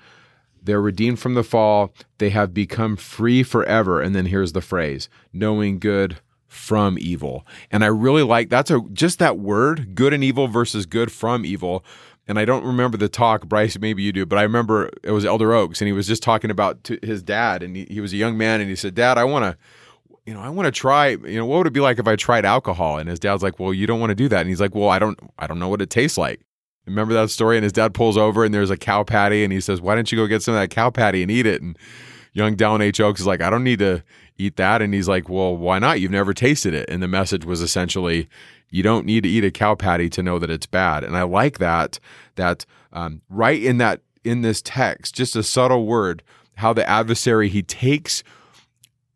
they're redeemed from the fall. They have become free forever. And then here's the phrase, knowing good from evil. And I really like that's a just that word, good and evil versus good from evil and I don't remember the talk, Bryce, maybe you do, but I remember it was Elder Oaks, and he was just talking about his dad, and he, he was a young man, and he said, "Dad, I want to." You know, I want to try. You know, what would it be like if I tried alcohol? And his dad's like, "Well, you don't want to do that." And he's like, "Well, I don't. I don't know what it tastes like." Remember that story? And his dad pulls over, and there's a cow patty, and he says, "Why don't you go get some of that cow patty and eat it?" And young Dallin H. Oaks is like, "I don't need to eat that." And he's like, "Well, why not? You've never tasted it." And the message was essentially, you don't need to eat a cow patty to know that it's bad. And I like that that um, right in that in this text, just a subtle word, how the adversary he takes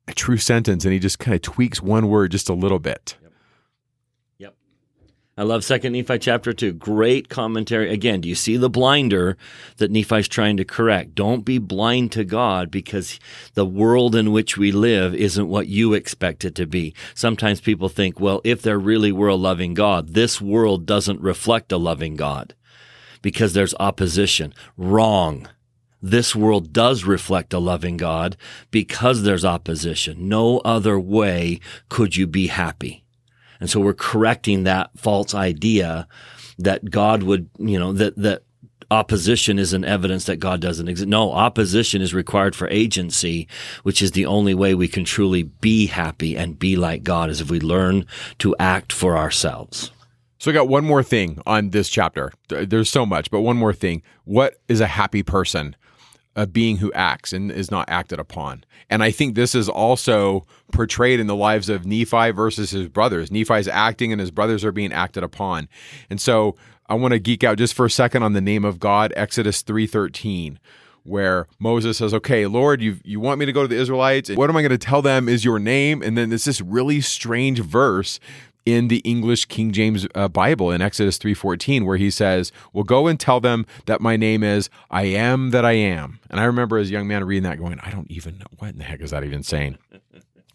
a true sentence and he just kind of tweaks one word just a little bit. I love Second Nephi chapter two. Great commentary. Again, do you see the blinder that Nephi's trying to correct? Don't be blind to God because the world in which we live isn't what you expect it to be. Sometimes people think, well, if there really were a loving God, this world doesn't reflect a loving God because there's opposition. Wrong. This world does reflect a loving God because there's opposition. No other way could you be happy. And so we're correcting that false idea that God would, you know, that, that opposition is an evidence that God doesn't exist. No, opposition is required for agency, which is the only way we can truly be happy and be like God is if we learn to act for ourselves. So I got one more thing on this chapter. There's so much, but one more thing. What is a happy person? A being who acts and is not acted upon. And I think this is also portrayed in the lives of Nephi versus his brothers. Nephi's acting and his brothers are being acted upon. And so I want to geek out just for a second on the name of God, Exodus 3:13 where Moses says, "Okay, Lord, you you want me to go to the Israelites? What am I going to tell them is your name?" And then there's this really strange verse in the English King James uh, Bible in Exodus 3:14 where he says, "Well go and tell them that my name is I am that I am." And I remember as a young man reading that going, "I don't even know what in the heck is that even saying?"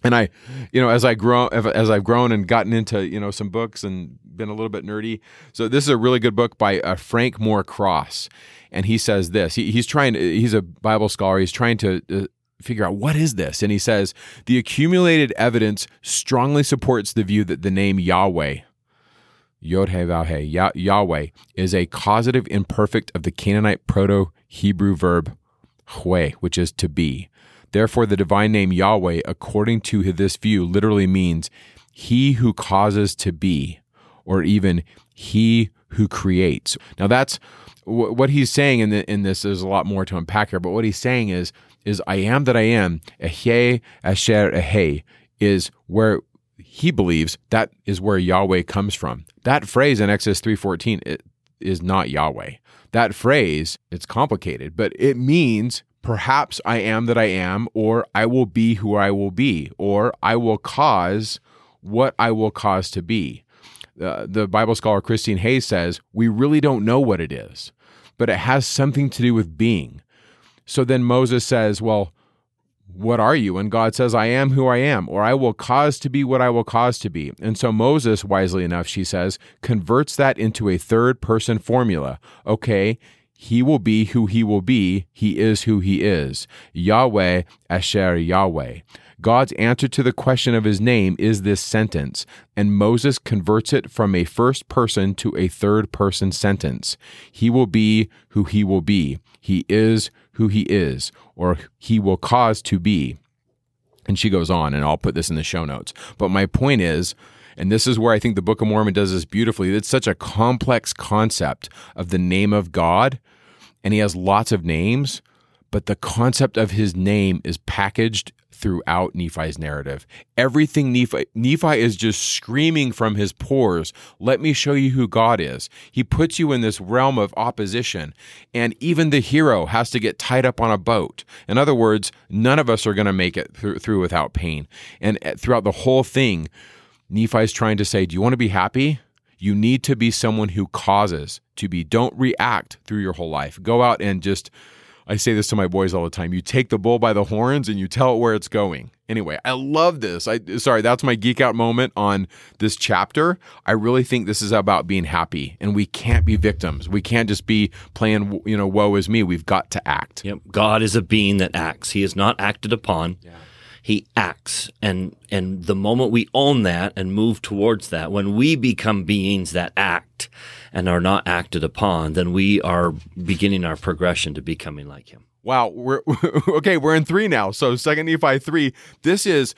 And I, you know, as I grow as I've grown and gotten into, you know, some books and been a little bit nerdy. So this is a really good book by uh, Frank Moore Cross, and he says this. He, he's trying. He's a Bible scholar. He's trying to uh, figure out what is this, and he says the accumulated evidence strongly supports the view that the name Yahweh. Yod He Vav He, Yahweh is a causative imperfect of the Canaanite Proto Hebrew verb hue, which is to be. Therefore, the divine name Yahweh, according to this view, literally means he who causes to be or even he who creates. Now that's what he's saying in, the, in this. There's a lot more to unpack here, but what he's saying is, is I am that I am, Ehyeh Asher Ehyeh, is where he believes that is where Yahweh comes from. That phrase in Exodus 3.14 is not Yahweh. That phrase, it's complicated, but it means perhaps I am that I am, or I will be who I will be, or I will cause what I will cause to be uh, the Bible scholar Christine Hayes says, we really don't know what it is, but it has something to do with being. So then Moses says, Well, what are you? And God says, I am who I am, or I will cause to be what I will cause to be. And so Moses, wisely enough, she says, converts that into a third person formula. Okay, he will be who he will be. He is who he is. Yahweh Asher Yahweh. God's answer to the question of his name is this sentence, and Moses converts it from a first person to a third person sentence. He will be who he will be. He is who he is, or he will cause to be. And she goes on, and I'll put this in the show notes. But my point is, and this is where I think the Book of Mormon does this beautifully. It's such a complex concept of the name of God, and he has lots of names, but the concept of his name is packaged throughout Nephi's narrative. Everything Nephi, Nephi is just screaming from his pores, let me show you who God is. He puts you in this realm of opposition, and even the hero has to get tied up on a boat. In other words, none of us are going to make it through, without pain. And eh, throughout the whole thing, Nephi's trying to say, Do you want to be happy? You need to be someone who causes to be. Don't react through your whole life. Go out and just I say this to my boys all the time. You take the bull by the horns and you tell it where it's going. Anyway, I love this. I sorry, that's my geek out moment on this chapter. I really think this is about being happy and we can't be victims. We can't just be playing, you know, woe is me. We've got to act. Yep. God is a being that acts. He is not acted upon. Yeah. He acts and and the moment we own that and move towards that, when we become beings that act, and are not acted upon, then we are beginning our progression to becoming like him. Wow, we're okay, we're in 3 now. So second Nephi 3, this is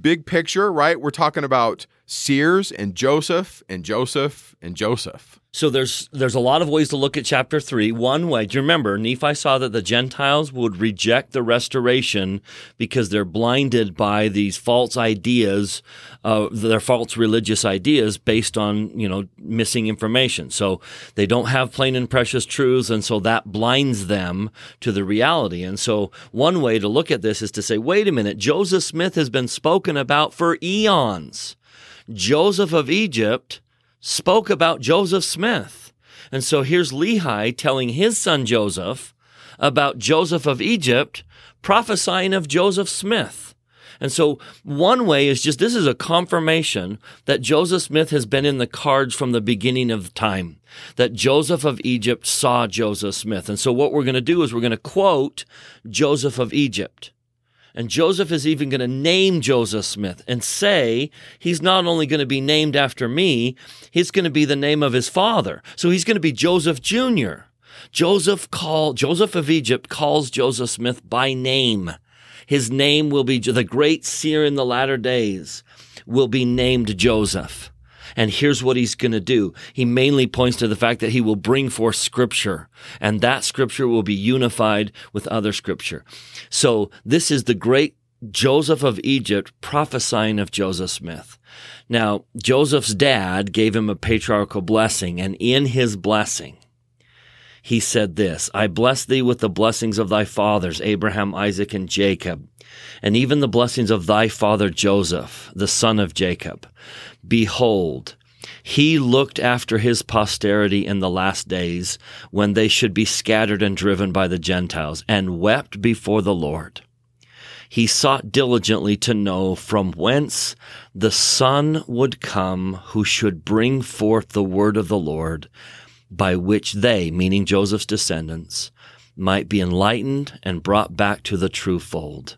big picture, right? We're talking about seers and Joseph and Joseph and Joseph. So there's there's a lot of ways to look at chapter three. One way, do you remember Nephi saw that the Gentiles would reject the restoration because they're blinded by these false ideas, uh, their false religious ideas based on you know missing information. So they don't have plain and precious truths, and so that blinds them to the reality. And so one way to look at this is to say, wait a minute, Joseph Smith has been spoken about for eons. Joseph of Egypt spoke about Joseph Smith. And so here's Lehi telling his son Joseph about Joseph of Egypt, prophesying of Joseph Smith. And so one way is just this is a confirmation that Joseph Smith has been in the cards from the beginning of time, that Joseph of Egypt saw Joseph Smith. And so what we're going to do is we're going to quote Joseph of Egypt. And Joseph is even going to name Joseph Smith and say he's not only going to be named after me, he's going to be the name of his father. So he's going to be Joseph Jr. Joseph call Joseph of Egypt calls Joseph Smith by name. His name will be the great seer in the latter days will be named Joseph. And here's what he's going to do. He mainly points to the fact that he will bring forth scripture and that scripture will be unified with other scripture. So this is the great Joseph of Egypt prophesying of Joseph Smith. Now, Joseph's dad gave him a patriarchal blessing and in his blessing, he said this, I bless thee with the blessings of thy fathers, Abraham, Isaac, and Jacob, and even the blessings of thy father Joseph, the son of Jacob. Behold, he looked after his posterity in the last days when they should be scattered and driven by the Gentiles and wept before the Lord. He sought diligently to know from whence the Son would come who should bring forth the word of the Lord by which they, meaning Joseph's descendants, might be enlightened and brought back to the true fold.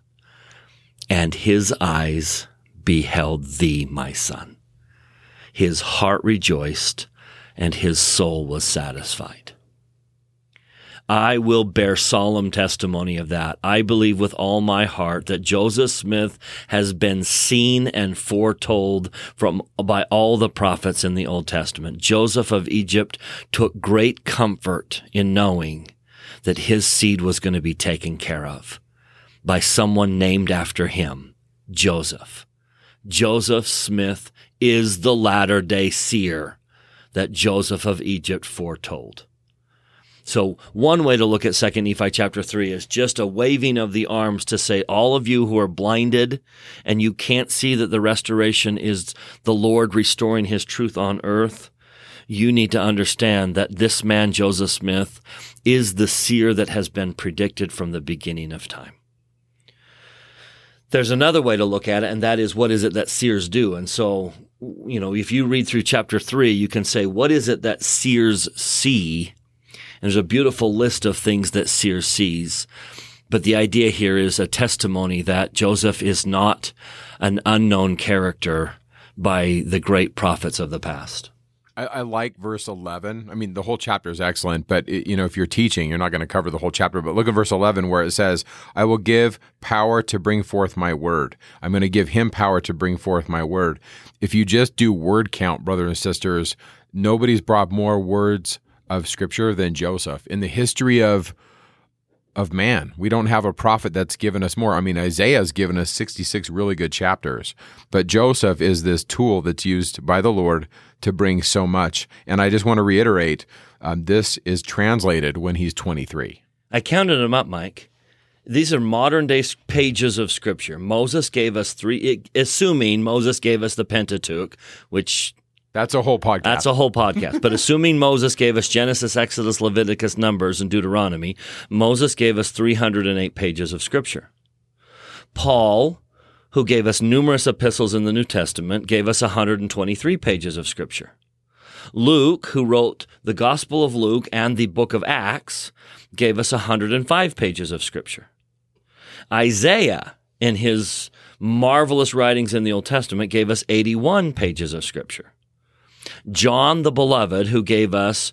And his eyes beheld thee, my son. His heart rejoiced and his soul was satisfied. I will bear solemn testimony of that. I believe with all my heart that Joseph Smith has been seen and foretold from by all the prophets in the Old Testament. Joseph of Egypt took great comfort in knowing that his seed was going to be taken care of by someone named after him, Joseph. Joseph Smith is the latter day seer that Joseph of Egypt foretold. So one way to look at Second Nephi chapter three is just a waving of the arms to say, all of you who are blinded and you can't see that the restoration is the Lord restoring his truth on earth. You need to understand that this man, Joseph Smith, is the seer that has been predicted from the beginning of time. There's another way to look at it, and that is what is it that seers do? And so, you know, if you read through chapter three, you can say, what is it that seers see and there's a beautiful list of things that Seer sees. But the idea here is a testimony that Joseph is not an unknown character by the great prophets of the past. I, I, like verse 11. I mean, the whole chapter is excellent, but it, you know, if you're teaching, you're not going to cover the whole chapter. But look at verse 11 where it says, I will give power to bring forth my word. I'm going to give him power to bring forth my word. If you just do word count, brothers and sisters, nobody's brought more words of scripture than Joseph. In the history of of man, we don't have a prophet that's given us more. I mean, Isaiah's given us 66 really good chapters, but Joseph is this tool that's used by the Lord to bring so much. And I just want to reiterate um, this is translated when he's 23. I counted them up, Mike. These are modern day pages of scripture. Moses gave us three, assuming Moses gave us the Pentateuch, which that's a whole podcast. That's a whole podcast. but assuming Moses gave us Genesis, Exodus, Leviticus, Numbers, and Deuteronomy, Moses gave us 308 pages of scripture. Paul, who gave us numerous epistles in the New Testament, gave us 123 pages of scripture. Luke, who wrote the Gospel of Luke and the book of Acts, gave us 105 pages of scripture. Isaiah, in his marvelous writings in the Old Testament, gave us 81 pages of scripture. John the Beloved, who gave us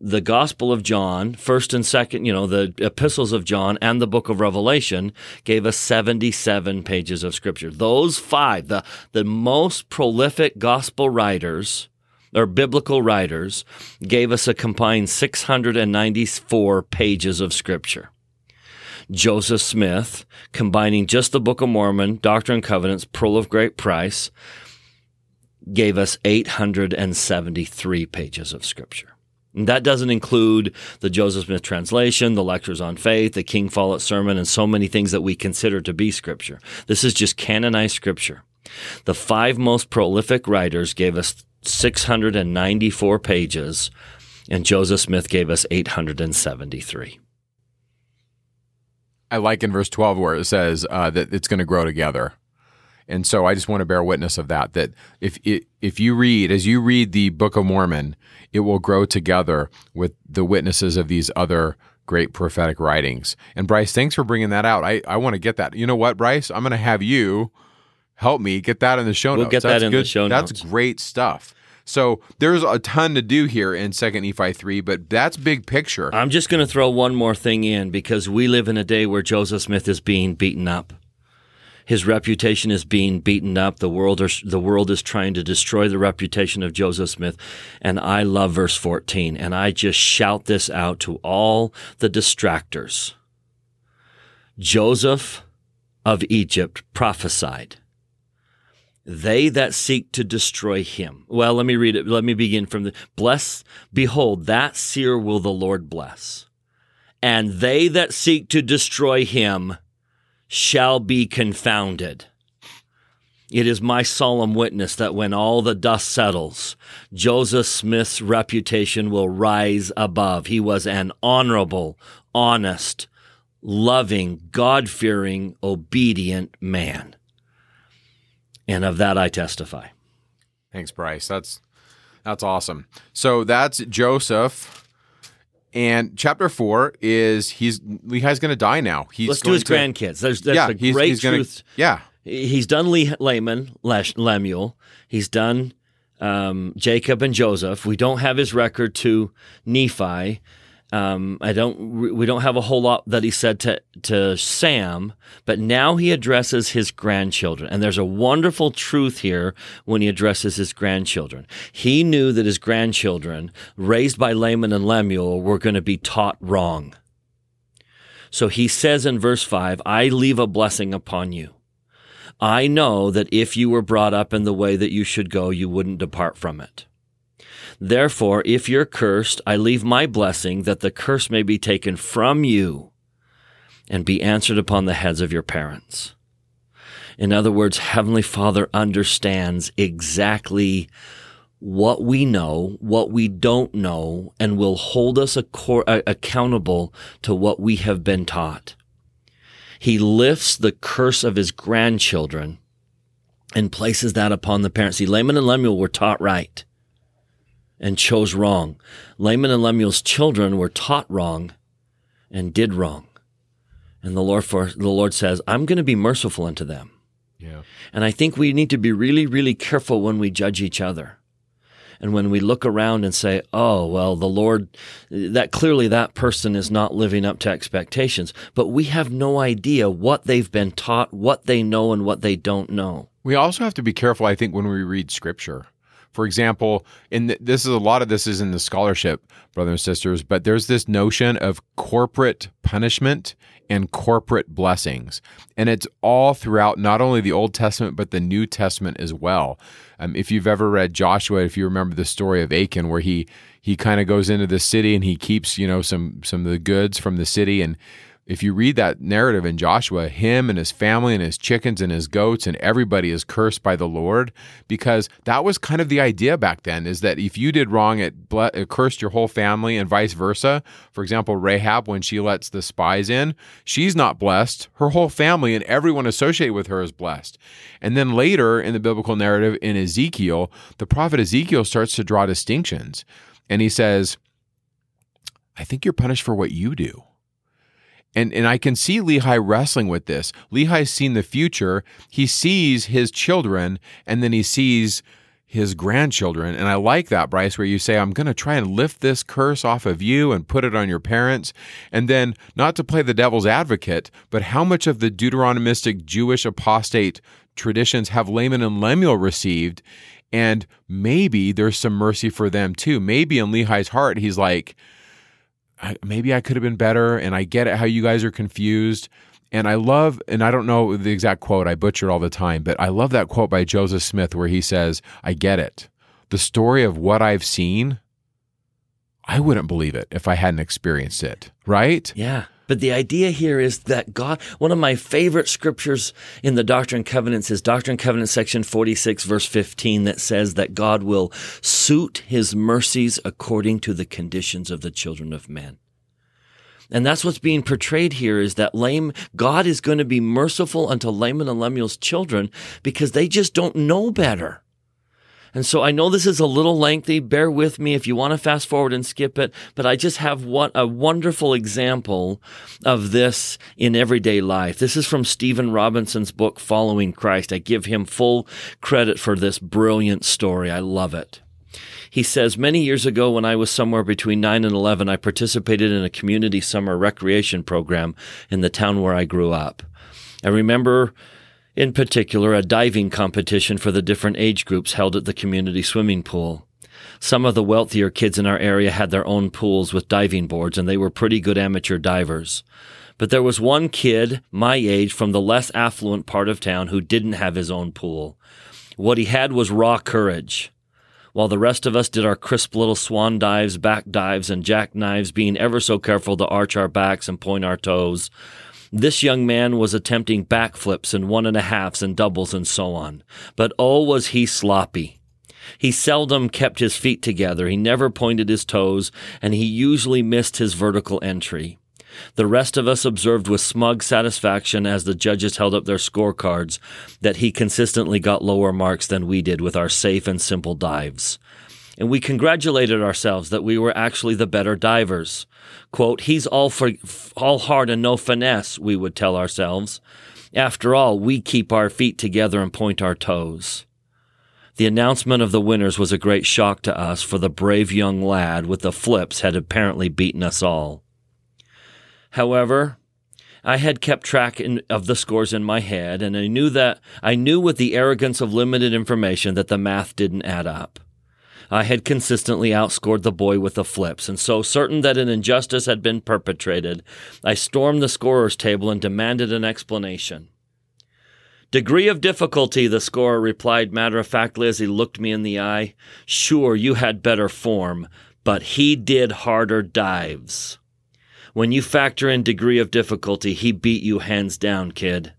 the Gospel of John, first and second, you know, the epistles of John and the book of Revelation gave us 77 pages of scripture. Those five, the, the most prolific gospel writers or biblical writers gave us a combined 694 pages of scripture. Joseph Smith, combining just the Book of Mormon, Doctrine and Covenants, Pearl of Great Price, gave us 873 pages of scripture. And that doesn't include the Joseph Smith translation, the lectures on faith, the King Follett sermon, and so many things that we consider to be scripture. This is just canonized scripture. The five most prolific writers gave us 694 pages, and Joseph Smith gave us 873. I like in verse 12 where it says uh, that it's going to grow together. And so I just want to bear witness of that. That if if you read as you read the Book of Mormon, it will grow together with the witnesses of these other great prophetic writings. And Bryce, thanks for bringing that out. I, I want to get that. You know what, Bryce? I'm going to have you help me get that in the show we'll notes. get That's that in good. the show notes. That's great stuff. So there's a ton to do here in Second Nephi three, but that's big picture. I'm just going to throw one more thing in because we live in a day where Joseph Smith is being beaten up. His reputation is being beaten up. The world are, the world is trying to destroy the reputation of Joseph Smith. And I love verse 14. And I just shout this out to all the distractors. Joseph of Egypt prophesied. They that seek to destroy him. Well, let me read it. Let me begin from the bless. Behold, that seer will the Lord bless. And they that seek to destroy him shall be confounded. It is my solemn witness that when all the dust settles, Joseph Smith's reputation will rise above. He was an honorable, honest, loving, God fearing, obedient man. And of that I testify. Thanks, Bryce. That's that's awesome. So that's Joseph. And chapter four is he's Lehi's going to die now. He's Let's do his going grandkids. There's that's yeah, a he's, great he's gonna- truth. yeah, He's done Le- Laman, Lemuel. He's done um, Jacob and Joseph. We don't have his record to Nephi. Um, I don't. We don't have a whole lot that he said to to Sam, but now he addresses his grandchildren, and there's a wonderful truth here when he addresses his grandchildren. He knew that his grandchildren, raised by Laman and Lemuel, were going to be taught wrong. So he says in verse five, "I leave a blessing upon you." I know that if you were brought up in the way that you should go, you wouldn't depart from it. Therefore, if you're cursed, I leave my blessing that the curse may be taken from you and be answered upon the heads of your parents. In other words, Heavenly Father understands exactly what we know, what we don't know, and will hold us uh, accountable to what we have been taught. He lifts the curse of his grandchildren and places that upon the parents. See, Laman and Lemuel were taught right and chose wrong. Laman and Lemuel's children were taught wrong and did wrong. And the Lord for the Lord says, I'm going to be merciful unto them. yeah. And I think we need to be really, really careful when we judge each other. And when we look around and say, oh, well, the Lord, that clearly that person is not living up to expectations, but we have no idea what they've been taught, what they know, and what they don't know. We also have to be careful, I think, when we read scripture. For example, th- this is a lot of this is in the scholarship, brothers and sisters, but there's this notion of corporate punishment and corporate blessings. And it's all throughout not only the Old Testament, but the New Testament as well. Um, if you've ever read Joshua, if you remember the story of Achan, where he he kind of goes into the city and he keeps, you know, some some of the goods from the city and if you read that narrative in Joshua, him and his family and his chickens and his goats and everybody is cursed by the Lord because that was kind of the idea back then is that if you did wrong, it, ble- it cursed your whole family and vice versa. For example, Rahab, when she lets the spies in, she's not blessed. Her whole family and everyone associated with her is blessed. And then later in the biblical narrative in Ezekiel, the prophet Ezekiel starts to draw distinctions. And he says, I think you're punished for what you do. And and I can see Lehi wrestling with this. Lehi's seen the future. He sees his children and then he sees his grandchildren. And I like that, Bryce, where you say, I'm going to try and lift this curse off of you and put it on your parents. And then, not to play the devil's advocate, but how much of the Deuteronomistic Jewish apostate traditions have Laman and Lemuel received? And maybe there's some mercy for them too. Maybe in Lehi's heart, he's like, Maybe I could have been better. And I get it how you guys are confused. And I love, and I don't know the exact quote, I butcher all the time, but I love that quote by Joseph Smith where he says, I get it. The story of what I've seen, I wouldn't believe it if I hadn't experienced it, right? Yeah. But the idea here is that God, one of my favorite scriptures in the Doctrine and Covenants is Doctrine and Covenants section 46 verse 15 that says that God will suit his mercies according to the conditions of the children of men. And that's what's being portrayed here is that Lame, God is going to be merciful unto Laman and Lemuel's children because they just don't know better. And so I know this is a little lengthy. Bear with me if you want to fast forward and skip it. But I just have what a wonderful example of this in everyday life. This is from Stephen Robinson's book, Following Christ. I give him full credit for this brilliant story. I love it. He says, Many years ago, when I was somewhere between 9 and 11, I participated in a community summer recreation program in the town where I grew up. I remember, in particular, a diving competition for the different age groups held at the community swimming pool. Some of the wealthier kids in our area had their own pools with diving boards, and they were pretty good amateur divers. But there was one kid my age from the less affluent part of town who didn't have his own pool. What he had was raw courage. While the rest of us did our crisp little swan dives, back dives, and jackknives, being ever so careful to arch our backs and point our toes, this young man was attempting backflips and one and a halves and doubles and so on. But oh, was he sloppy. He seldom kept his feet together, he never pointed his toes, and he usually missed his vertical entry. The rest of us observed with smug satisfaction as the judges held up their scorecards that he consistently got lower marks than we did with our safe and simple dives. And we congratulated ourselves that we were actually the better divers. Quote, he's all for, all hard and no finesse, we would tell ourselves. After all, we keep our feet together and point our toes. The announcement of the winners was a great shock to us, for the brave young lad with the flips had apparently beaten us all. However, I had kept track in, of the scores in my head, and I knew that I knew with the arrogance of limited information that the math didn't add up. I had consistently outscored the boy with the flips, and so certain that an injustice had been perpetrated, I stormed the scorer's table and demanded an explanation. Degree of difficulty, the scorer replied matter of factly as he looked me in the eye. Sure, you had better form, but he did harder dives. When you factor in degree of difficulty, he beat you hands down, kid.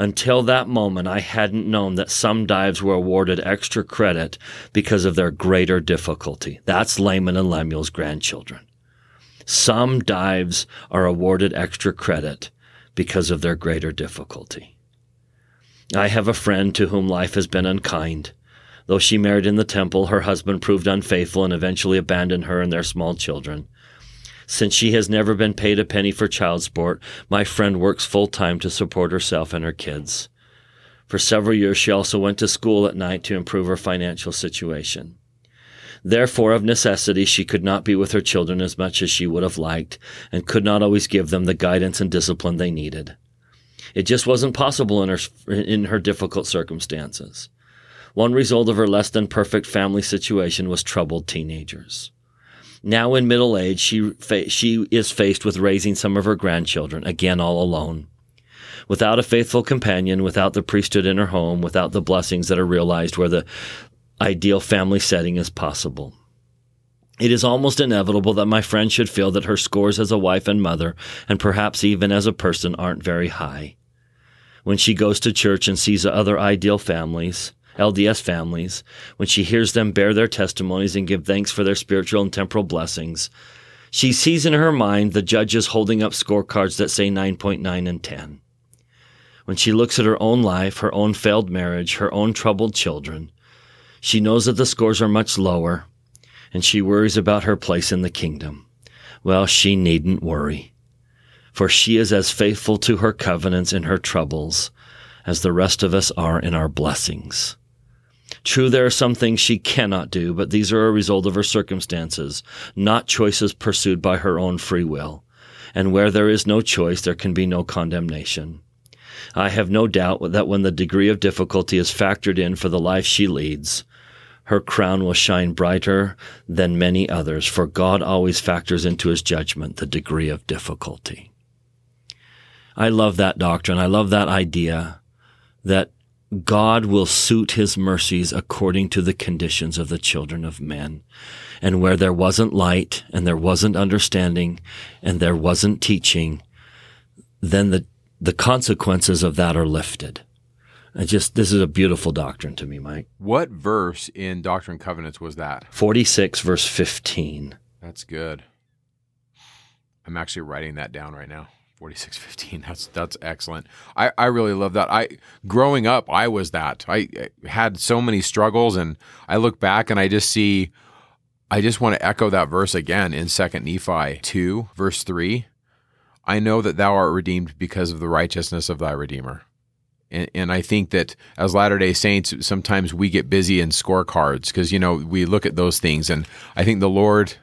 Until that moment, I hadn't known that some dives were awarded extra credit because of their greater difficulty. That's Laman and Lemuel's grandchildren. Some dives are awarded extra credit because of their greater difficulty. I have a friend to whom life has been unkind. Though she married in the temple, her husband proved unfaithful and eventually abandoned her and their small children. Since she has never been paid a penny for child support, my friend works full time to support herself and her kids. For several years, she also went to school at night to improve her financial situation. Therefore, of necessity, she could not be with her children as much as she would have liked and could not always give them the guidance and discipline they needed. It just wasn't possible in her, in her difficult circumstances. One result of her less than perfect family situation was troubled teenagers. Now in middle age, she, fa- she is faced with raising some of her grandchildren, again all alone. Without a faithful companion, without the priesthood in her home, without the blessings that are realized where the ideal family setting is possible. It is almost inevitable that my friend should feel that her scores as a wife and mother, and perhaps even as a person, aren't very high. When she goes to church and sees other ideal families, LDS families, when she hears them bear their testimonies and give thanks for their spiritual and temporal blessings, she sees in her mind the judges holding up scorecards that say 9.9 and 10. When she looks at her own life, her own failed marriage, her own troubled children, she knows that the scores are much lower, and she worries about her place in the kingdom. Well, she needn't worry, for she is as faithful to her covenants in her troubles as the rest of us are in our blessings. True, there are some things she cannot do, but these are a result of her circumstances, not choices pursued by her own free will. And where there is no choice, there can be no condemnation. I have no doubt that when the degree of difficulty is factored in for the life she leads, her crown will shine brighter than many others, for God always factors into his judgment the degree of difficulty. I love that doctrine. I love that idea that God will suit his mercies according to the conditions of the children of men. And where there wasn't light and there wasn't understanding and there wasn't teaching, then the, the consequences of that are lifted. I just, this is a beautiful doctrine to me, Mike. What verse in Doctrine and Covenants was that? 46 verse 15. That's good. I'm actually writing that down right now. 4615 that's that's excellent i i really love that i growing up i was that I, I had so many struggles and i look back and i just see i just want to echo that verse again in second nephi 2 verse 3 i know that thou art redeemed because of the righteousness of thy redeemer And, and I think that as Latter day Saints, sometimes we get busy in scorecards because, you know, we look at those things. And I think the Lord,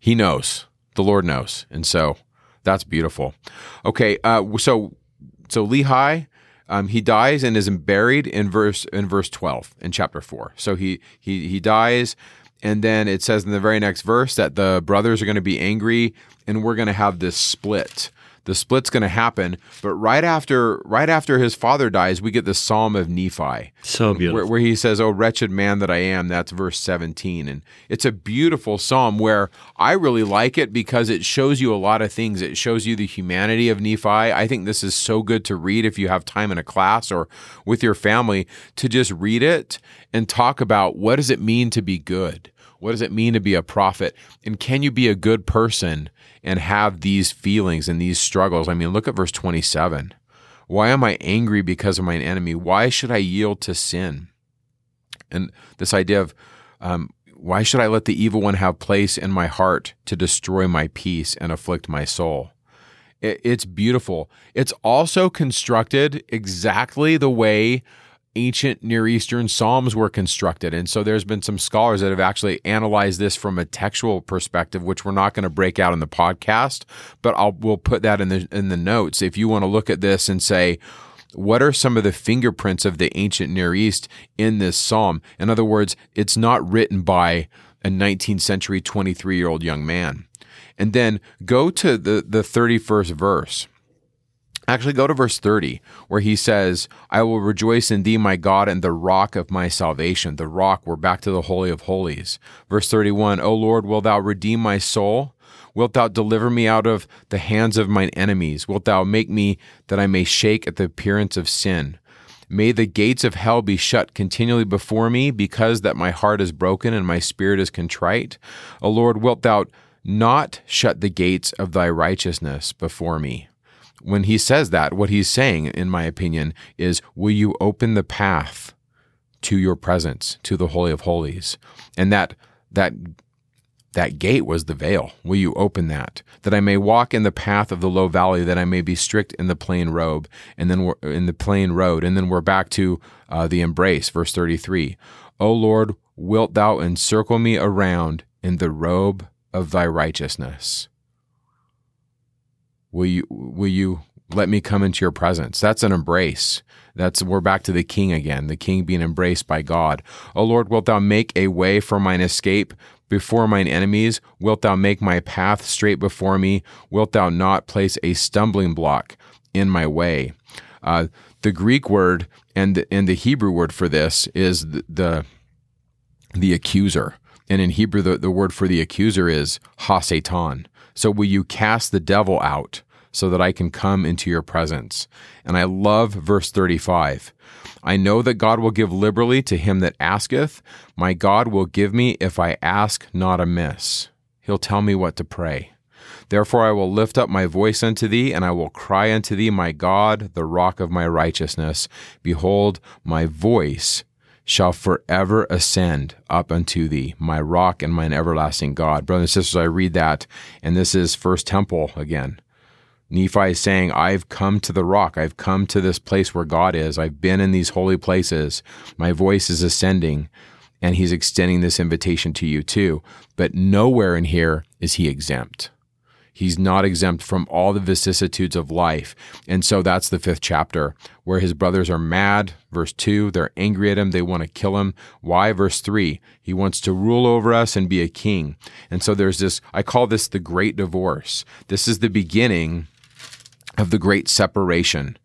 He knows. The Lord knows. And so that's beautiful. Okay. Uh, so, so Lehi, um, he dies and is buried in verse in verse 12 in chapter 4 so he he he dies and then it says in the very next verse that the brothers are going to be angry and we're going to have this split the split's going to happen. But right after right after his father dies, we get the Psalm of Nephi. So beautiful. Where, where, he says, "Oh wretched man that I am." That's verse 17, and it's a beautiful psalm where I really like it because it shows you a lot of things. It shows you the humanity of Nephi. I think this is so good to read if you have time in a class or with your family to just read it and talk about what does it mean to be good. What does it mean to be a prophet? And can you be a good person and have these feelings and these struggles. I mean, look at verse 27. Why am I angry because of my enemy? Why should I yield to sin? And this idea of um, why should I let the evil one have place in my heart to destroy my peace and afflict my soul? it's beautiful. It's also constructed exactly the way ancient Near Eastern Psalms were constructed. And so there's been some scholars that have actually analyzed this from a textual perspective, which we're not going to break out in the podcast, but I'll we'll put that in the in the notes. If you want to look at this and say, what are some of the fingerprints of the ancient Near East in this psalm? In other words, it's not written by a 19th century 23 year old young man. And then go to the, the 31st verse. Actually, go to verse 30, where he says, I will rejoice in thee, my God, and the rock of my salvation. The rock, we're back to the Holy of Holies. Verse 31, O Lord, wilt thou redeem my soul? Wilt thou deliver me out of the hands of mine enemies? Wilt thou make me that I may shake at the appearance of sin? May the gates of hell be shut continually before me, because that my heart is broken and my spirit is contrite. O Lord, wilt thou not shut the gates of thy righteousness before me? When he says that, what he's saying, in my opinion, is will you open the path to your presence, to the Holy of Holies? And that that that gate was the veil. Will you open that? That I may walk in the path of the low valley, that I may be strict in the plain robe, and then we're in the plain road. And then we're back to uh, the embrace, verse 33. O Lord, wilt thou encircle me around in the robe of thy righteousness? Will you will you let me come into your presence? That's an embrace. That's we're back to the king again, the king being embraced by God. O Lord, wilt thou make a way for mine escape before mine enemies? Wilt thou make my path straight before me? Wilt thou not place a stumbling block in my way? Uh, the Greek word and the, and the Hebrew word for this is the, the, the accuser. And in Hebrew, the, the word for the accuser is ha satan. So will you cast the devil out so that I can come into your presence? And I love verse 35. I know that God will give liberally to him that asketh. My God will give me if I ask not amiss. He'll tell me what to pray. Therefore I will lift up my voice unto thee, and I will cry unto thee, my God, the rock of my righteousness. Behold, my voice shall forever ascend up unto thee, my rock and mine everlasting God. Brothers and sisters, I read that, and this is First Temple again. Nephi is saying, I've come to the rock. I've come to this place where God is. I've been in these holy places. My voice is ascending, and he's extending this invitation to you too. But nowhere in here is he exempt. He's not exempt from all the vicissitudes of life. And so that's the fifth chapter where his brothers are mad. Verse two, they're angry at him. They want to kill him. Why? Verse three, he wants to rule over us and be a king. And so there's this, I call this the great divorce. This is the beginning of the great separation.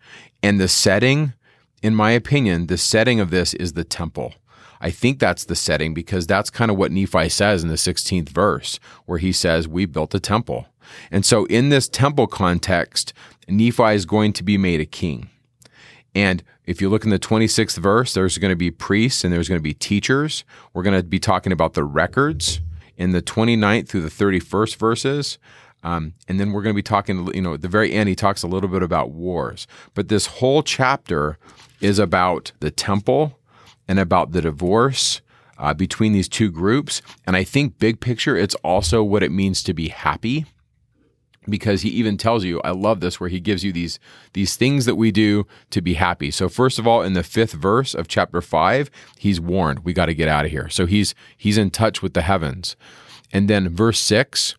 And the setting, in my opinion, the setting of this is the temple. I think that's the setting because that's kind of what Nephi says in the 16th verse, where he says, We built a temple. And so, in this temple context, Nephi is going to be made a king. And if you look in the 26th verse, there's going to be priests and there's going to be teachers. We're going to be talking about the records in the 29th through the 31st verses. Um, and then we're going to be talking, you know, at the very end, he talks a little bit about wars. But this whole chapter is about the temple and about the divorce uh, between these two groups. And I think, big picture, it's also what it means to be happy because he even tells you i love this where he gives you these these things that we do to be happy. So first of all in the fifth verse of chapter 5 he's warned we got to get out of here. So he's he's in touch with the heavens. And then verse 6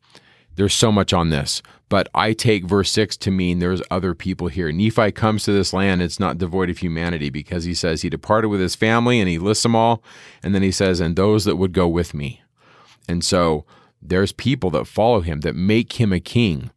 there's so much on this but i take verse 6 to mean there's other people here. Nephi comes to this land it's not devoid of humanity because he says he departed with his family and he lists them all. And then he says and those that would go with me. And so there's people that follow him that make him a king.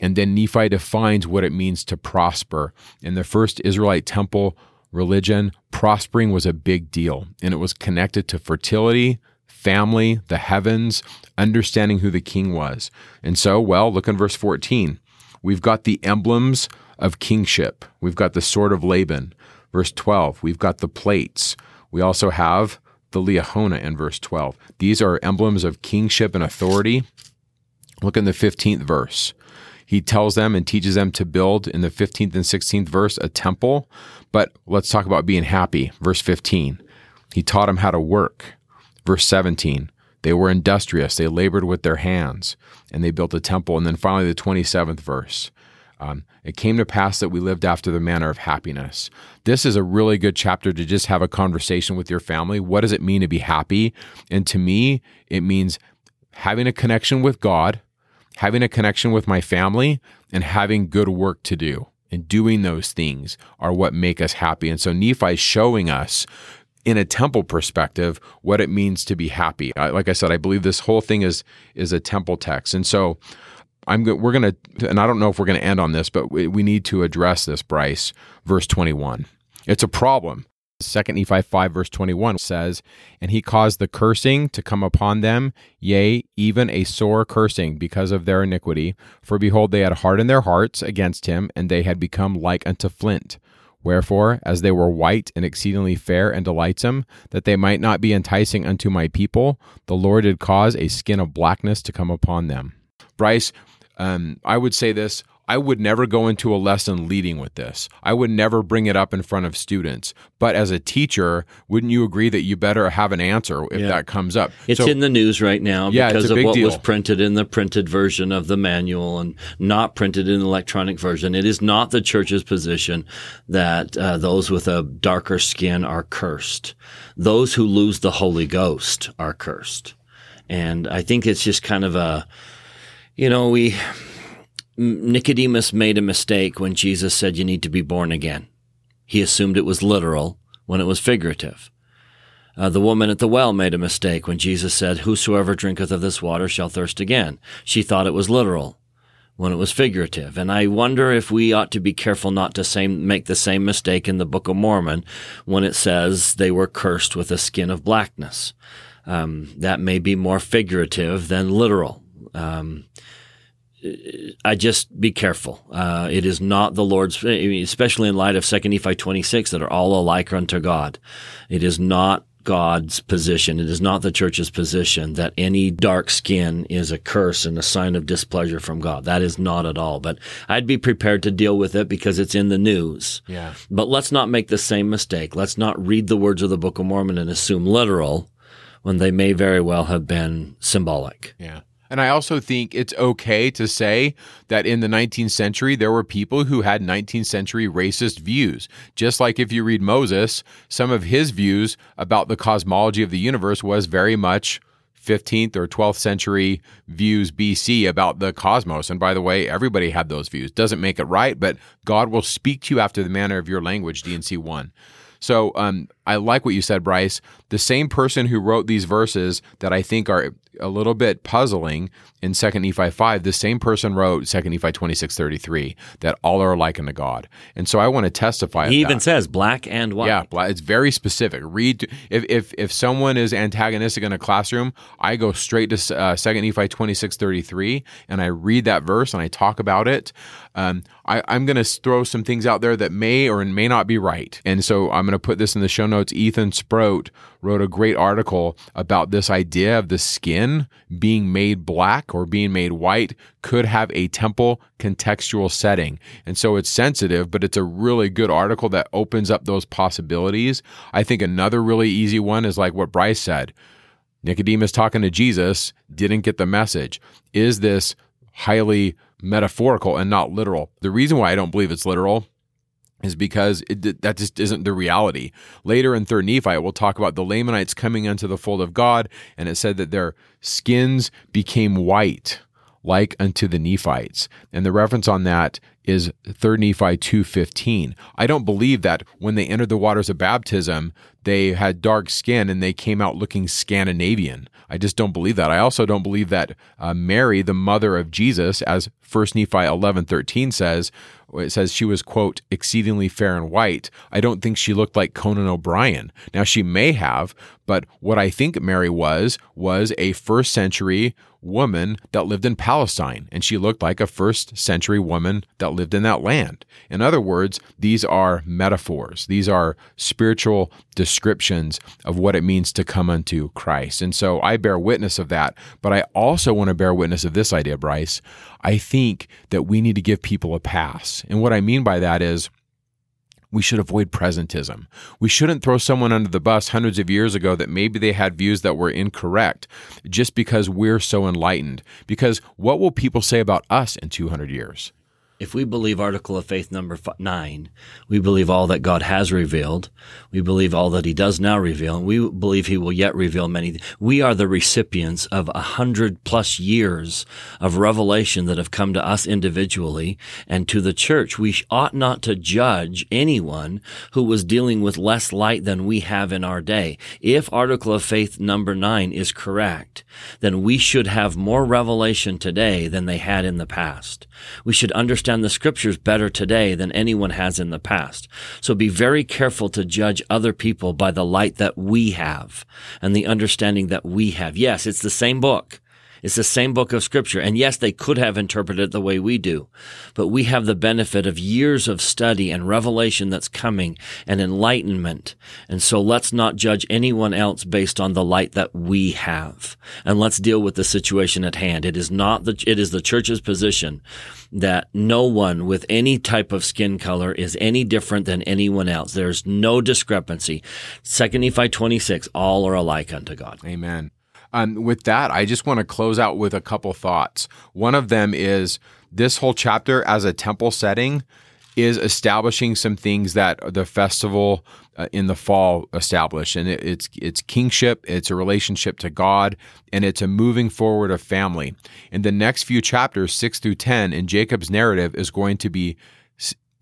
And then Nephi defines what it means to prosper. In the first Israelite temple religion, prospering was a big deal, and it was connected to fertility, family, the heavens, understanding who the king was. And so, well, look in verse 14. We've got the emblems of kingship. We've got the sword of Laban. Verse 12, we've got the plates. We also have the Liahona in verse 12. These are emblems of kingship and authority. Look in the 15th verse. He tells them and teaches them to build in the 15th and 16th verse a temple. But let's talk about being happy. Verse 15. He taught them how to work. Verse 17. They were industrious. They labored with their hands and they built a temple. And then finally, the 27th verse. Um, it came to pass that we lived after the manner of happiness. This is a really good chapter to just have a conversation with your family. What does it mean to be happy? And to me, it means having a connection with God, having a connection with my family, and having good work to do. And doing those things are what make us happy. And so Nephi is showing us in a temple perspective what it means to be happy. I, like I said, I believe this whole thing is is a temple text. And so I'm go- we're going to and I don't know if we're going to end on this, but we, we need to address this Bryce verse 21. It's a problem. Second Nephi 5 verse 21 says, And he caused the cursing to come upon them, yea, even a sore cursing because of their iniquity. For behold, they had hardened their hearts against him, and they had become like unto flint. Wherefore, as they were white and exceedingly fair and delightsome, that they might not be enticing unto my people, the Lord did cause a skin of blackness to come upon them. Bryce, um, I would say this I would never go into a lesson leading with this. I would never bring it up in front of students. But as a teacher, wouldn't you agree that you better have an answer if Yeah. that comes up? It's So- in the news right now Yeah, because of what was printed in the printed version of the manual and not printed in the electronic version. It is not the church's position that uh, those with a darker skin are cursed. Those who lose the Holy Ghost are cursed. And I think it's just kind of a, you know, we, Nicodemus made a mistake when Jesus said you need to be born again. He assumed it was literal when it was figurative. Uh, the woman at the well made a mistake when Jesus said, Whosoever drinketh of this water shall thirst again. She thought it was literal when it was figurative. And I wonder if we ought to be careful not to same, make the same mistake in the Book of Mormon when it says they were cursed with a skin of blackness. Um, that may be more figurative than literal. Um, I just be careful. Uh, it is not the Lord's, especially in light of Second Nephi 26, that are all alike unto God. It is not God's position. It is not the church's position that any dark skin is a curse and a sign of displeasure from God. That is not at all. But I'd be prepared to deal with it because it's in the news. Yeah. But let's not make the same mistake. Let's not read the words of the Book of Mormon and assume literal when they may very well have been symbolic. Yeah. And I also think it's okay to say that in the 19th century, there were people who had 19th century racist views. Just like if you read Moses, some of his views about the cosmology of the universe was very much 15th or 12th century views BC about the cosmos. And by the way, everybody had those views. Doesn't make it right, but God will speak to you after the manner of your language, D&C 1. So um, I like what you said, Bryce. The same person who wrote these verses that I think are a little bit puzzling in Second Nephi 5, the same person wrote Second Nephi 26 33, that all are alike unto God. And so I want to testify. He even that. says black and white. Yeah, bla- it's very specific. Read if if if someone is antagonistic in a classroom, I go straight to uh, Second Nephi twenty six thirty three, and I read that verse and I talk about it. Um, I, I'm going to throw some things out there that may or may not be right, and so I'm going to put this in the show notes. Ethan Sproat wrote a great article about this idea of the skin being made black or being made white could have a temple contextual setting. And so it's sensitive, but it's a really good article that opens up those possibilities. I think another really easy one is like what Bryce said. Nicodemus talking to Jesus didn't get the message. Is this highly metaphorical and not literal. The reason why I don't believe it's literal is because it, that just isn't the reality. Later in 3rd Nephi, we'll talk about the Lamanites coming into the fold of God, and it said that their skins became white like unto the Nephites. And the reference on that is 3 Nephi 2:15. I don't believe that when they entered the waters of baptism, they had dark skin and they came out looking Scandinavian. I just don't believe that. I also don't believe that uh, Mary, the mother of Jesus, as 1 Nephi 11:13 says, it says she was quote exceedingly fair and white. I don't think she looked like Conan O'Brien. Now she may have, but what I think Mary was was a first century woman that lived in Palestine, and she looked like a first century woman that lived in that land. In other words, these are metaphors, these are spiritual descriptions of what it means to come unto Christ. And so I bear witness of that, but I also want to bear witness of this idea, Bryce. I think that we need to give people a pass. And what I mean by that is, we should avoid presentism. We shouldn't throw someone under the bus hundreds of years ago that maybe they had views that were incorrect just because we're so enlightened. Because what will people say about us in 200 years? If we believe Article of Faith number nine, we believe all that God has revealed. We believe all that He does now reveal, and we believe He will yet reveal many. We are the recipients of a hundred plus years of revelation that have come to us individually and to the church. We ought not to judge anyone who was dealing with less light than we have in our day. If Article of Faith number nine is correct, then we should have more revelation today than they had in the past. We should understand understand the scriptures better today than anyone has in the past. So be very careful to judge other people by the light that we have and the understanding that we have. Yes, it's the same book. It's the same book of scripture. And yes, they could have interpreted it the way we do, but we have the benefit of years of study and revelation that's coming and enlightenment. And so let's not judge anyone else based on the light that we have. And let's deal with the situation at hand. It is not the, it is the church's position that no one with any type of skin color is any different than anyone else. There's no discrepancy. Second Nephi 26, all are alike unto God. Amen. Um, with that, I just want to close out with a couple thoughts. One of them is this whole chapter as a temple setting is establishing some things that the festival uh, in the fall established, and it, it's it's kingship, it's a relationship to God, and it's a moving forward of family. In the next few chapters, six through ten, in Jacob's narrative is going to be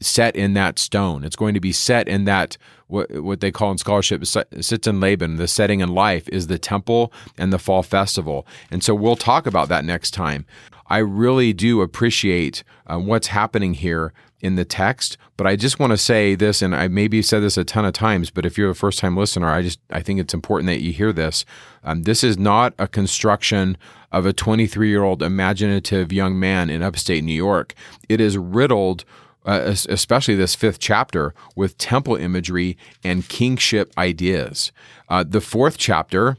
set in that stone. It's going to be set in that what what they call in scholarship Sitz im Leben. The setting in life is the temple and the fall festival, and so we'll talk about that next time. I really do appreciate uh, what's happening here in the text, but I just want to say this, and I maybe said this a ton of times, but if you're a first time listener, I just I think it's important that you hear this. Um, this is not a construction of a 23 year old imaginative young man in upstate New York. It is riddled uh, especially this fifth chapter, with temple imagery and kingship ideas. Uh, the fourth chapter,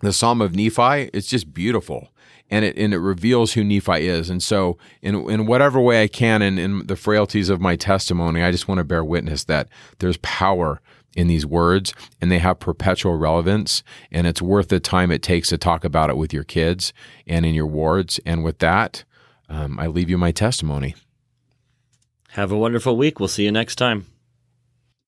the Psalm of Nephi, it's just beautiful. And it, and it reveals who Nephi is. And so, in, in whatever way I can, in, in the frailties of my testimony, I just want to bear witness that there's power in these words and they have perpetual relevance. And it's worth the time it takes to talk about it with your kids and in your wards. And with that, um, I leave you my testimony. Have a wonderful week. We'll see you next time.